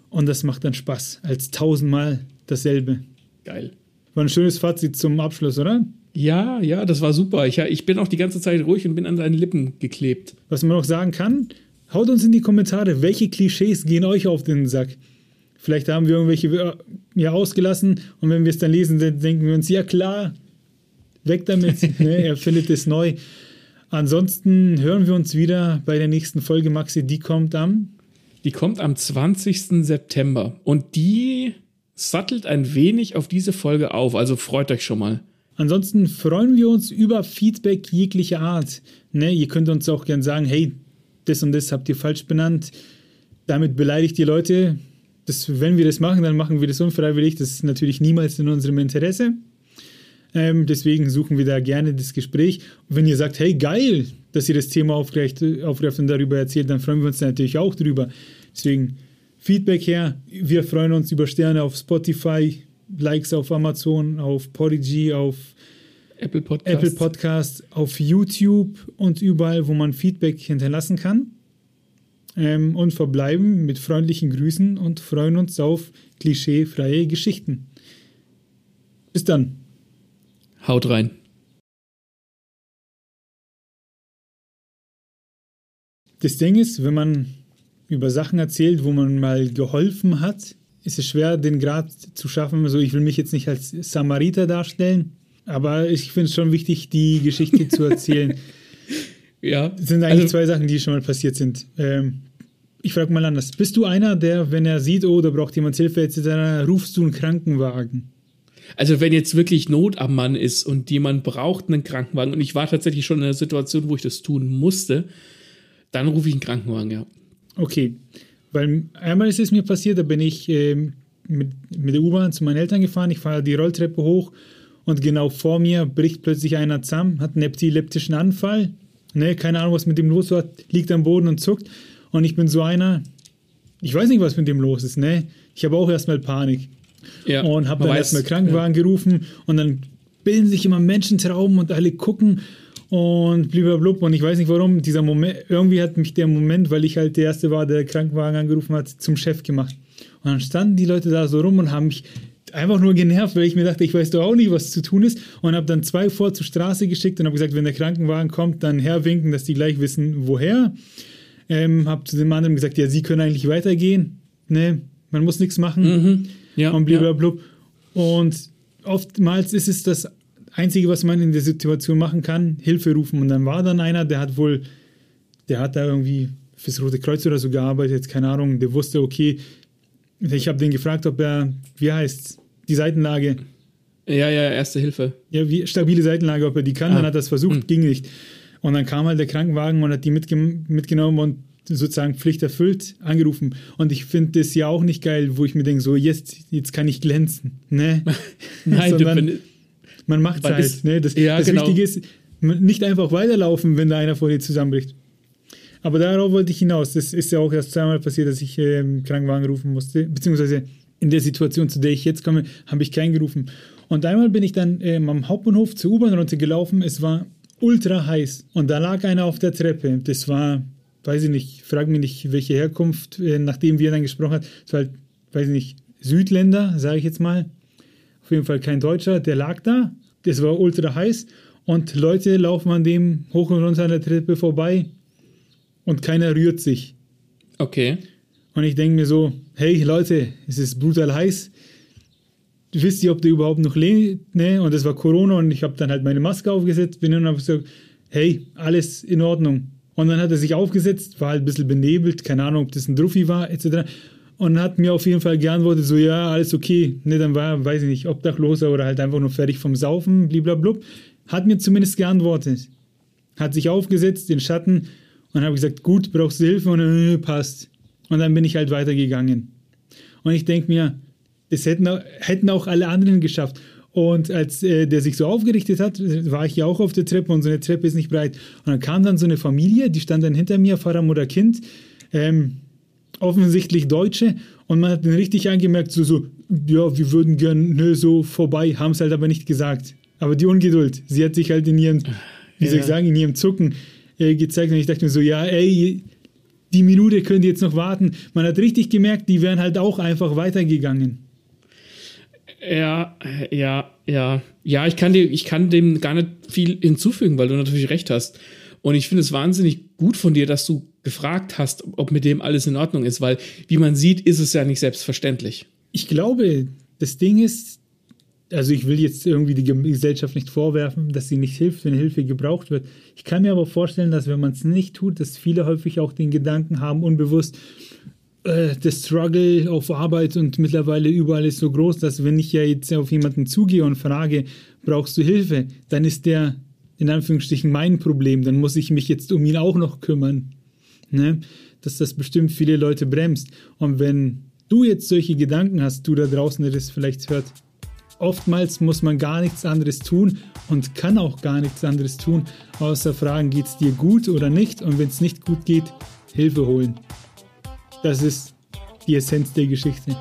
Und das macht dann Spaß, als tausendmal dasselbe. Geil. War ein schönes Fazit zum Abschluss, oder? Ja, ja, das war super. Ich, ich bin auch die ganze Zeit ruhig und bin an deinen Lippen geklebt. Was man noch sagen kann, haut uns in die Kommentare, welche Klischees gehen euch auf den Sack? Vielleicht haben wir irgendwelche äh, ja, ausgelassen und wenn wir es dann lesen, dann denken wir uns, ja klar, weg damit, ne? er findet es neu. Ansonsten hören wir uns wieder bei der nächsten Folge, Maxi, die kommt am? Die kommt am 20. September und die sattelt ein wenig auf diese Folge auf, also freut euch schon mal. Ansonsten freuen wir uns über Feedback jeglicher Art. Ne, ihr könnt uns auch gern sagen, hey, das und das habt ihr falsch benannt. Damit beleidigt ihr Leute. Das, wenn wir das machen, dann machen wir das unfreiwillig. Das ist natürlich niemals in unserem Interesse. Ähm, deswegen suchen wir da gerne das Gespräch. Und wenn ihr sagt, hey, geil, dass ihr das Thema aufgreift, aufgreift und darüber erzählt, dann freuen wir uns natürlich auch drüber. Deswegen Feedback her. Wir freuen uns über Sterne auf Spotify, Likes auf Amazon, auf Podigy, auf Apple Podcast. Apple Podcast, auf YouTube und überall, wo man Feedback hinterlassen kann. Ähm, und verbleiben mit freundlichen Grüßen und freuen uns auf klischeefreie Geschichten. Bis dann. Haut rein. Das Ding ist, wenn man über Sachen erzählt, wo man mal geholfen hat, ist es schwer, den Grad zu schaffen. Also ich will mich jetzt nicht als Samariter darstellen, aber ich finde es schon wichtig, die Geschichte zu erzählen. Ja. Das sind eigentlich also, zwei Sachen, die schon mal passiert sind. Ähm, ich frage mal anders. Bist du einer, der, wenn er sieht, oh, da braucht jemand Hilfe etc., rufst du einen Krankenwagen? Also wenn jetzt wirklich Not am Mann ist und jemand braucht einen Krankenwagen und ich war tatsächlich schon in einer Situation, wo ich das tun musste, dann rufe ich einen Krankenwagen, ja. Okay. Weil einmal ist es mir passiert, da bin ich äh, mit, mit der U-Bahn zu meinen Eltern gefahren, ich fahre die Rolltreppe hoch und genau vor mir bricht plötzlich einer zusammen, hat einen epileptischen Anfall, ne, keine Ahnung, was mit dem los war, liegt am Boden und zuckt und ich bin so einer, ich weiß nicht, was mit dem los ist, ne, ich habe auch erstmal Panik ja, und habe dann erstmal Krankenwagen ja. gerufen und dann bilden sich immer Menschentrauben und alle gucken und blub und ich weiß nicht warum, dieser Moment, irgendwie hat mich der Moment, weil ich halt der Erste war, der Krankenwagen angerufen hat, zum Chef gemacht. Und dann standen die Leute da so rum und haben mich einfach nur genervt, weil ich mir dachte, ich weiß doch auch nicht, was zu tun ist. Und habe dann zwei vor zur Straße geschickt und habe gesagt, wenn der Krankenwagen kommt, dann herwinken, dass die gleich wissen, woher. Ähm, habe zu dem anderen gesagt, ja, sie können eigentlich weitergehen. Ne? Man muss nichts machen. Mhm. Ja, und blablabla. Ja. Und oftmals ist es das Einzige, was man in der Situation machen kann, Hilfe rufen. Und dann war dann einer, der hat wohl, der hat da irgendwie fürs Rote Kreuz oder so gearbeitet, keine Ahnung, der wusste, okay, ich habe den gefragt, ob er, wie heißt die Seitenlage? Ja, ja, erste Hilfe. Ja, wie, stabile Seitenlage, ob er die kann, ah. dann hat er es versucht, hm. ging nicht. Und dann kam halt der Krankenwagen und hat die mitge mitgenommen und sozusagen Pflicht erfüllt, angerufen. Und ich finde das ja auch nicht geil, wo ich mir denke, so jetzt, jetzt kann ich glänzen. Ne? Nein, Sondern, du, man macht es halt. Ne? Das, ja, das genau. Wichtige ist, nicht einfach weiterlaufen, wenn da einer vor dir zusammenbricht. Aber darauf wollte ich hinaus. Das ist ja auch erst zweimal passiert, dass ich ähm, Krankenwagen rufen musste. Beziehungsweise in der Situation, zu der ich jetzt komme, habe ich keinen gerufen. Und einmal bin ich dann ähm, am Hauptbahnhof zur U-Bahn runtergelaufen. Es war ultra heiß. Und da lag einer auf der Treppe. Das war, weiß ich nicht, frage mich nicht, welche Herkunft, äh, nachdem wir dann gesprochen haben. Es war halt, weiß ich nicht, Südländer, sage ich jetzt mal. Auf jeden Fall kein Deutscher. Der lag da. Das war ultra heiß. Und Leute laufen an dem hoch und runter an der Treppe vorbei. Und keiner rührt sich. Okay. Und ich denke mir so, hey Leute, es ist brutal heiß. Wisst ihr, ob der überhaupt noch lebt? Ne? Und es war Corona und ich habe dann halt meine Maske aufgesetzt, bin und habe gesagt, hey, alles in Ordnung. Und dann hat er sich aufgesetzt, war halt ein bisschen benebelt, keine Ahnung, ob das ein Druffi war, etc. Und hat mir auf jeden Fall geantwortet, so, ja, alles okay. Ne, dann war weiß ich nicht, obdachloser oder halt einfach nur fertig vom Saufen, blablabla. Hat mir zumindest geantwortet. Hat sich aufgesetzt, den Schatten, und habe gesagt, gut, brauchst du Hilfe? Und äh, passt. Und dann bin ich halt weitergegangen. Und ich denke mir, das hätten, hätten auch alle anderen geschafft. Und als äh, der sich so aufgerichtet hat, war ich ja auch auf der Treppe und so eine Treppe ist nicht breit. Und dann kam dann so eine Familie, die stand dann hinter mir, Vater, Mutter, Kind, ähm, offensichtlich Deutsche. Und man hat dann richtig angemerkt, so, so ja, wir würden gern so vorbei, haben es halt aber nicht gesagt. Aber die Ungeduld, sie hat sich halt in ihrem, wie soll ich sagen, in ihrem Zucken äh, gezeigt. Und ich dachte mir so, ja, ey, die Minute könnt ihr jetzt noch warten. Man hat richtig gemerkt, die wären halt auch einfach weitergegangen. Ja, ja, ja. Ja, ich kann, dir, ich kann dem gar nicht viel hinzufügen, weil du natürlich recht hast. Und ich finde es wahnsinnig gut von dir, dass du gefragt hast, ob mit dem alles in Ordnung ist, weil, wie man sieht, ist es ja nicht selbstverständlich. Ich glaube, das Ding ist, also ich will jetzt irgendwie die Gesellschaft nicht vorwerfen, dass sie nicht hilft, wenn Hilfe gebraucht wird. Ich kann mir aber vorstellen, dass wenn man es nicht tut, dass viele häufig auch den Gedanken haben, unbewusst, äh, der Struggle auf Arbeit und mittlerweile überall ist so groß, dass wenn ich ja jetzt auf jemanden zugehe und frage, brauchst du Hilfe, dann ist der in Anführungsstrichen mein Problem, dann muss ich mich jetzt um ihn auch noch kümmern. Ne? Dass das bestimmt viele Leute bremst. Und wenn du jetzt solche Gedanken hast, du da draußen, der das vielleicht hört, oftmals muss man gar nichts anderes tun und kann auch gar nichts anderes tun, außer fragen, geht es dir gut oder nicht? Und wenn es nicht gut geht, Hilfe holen. Das ist die Essenz der Geschichte.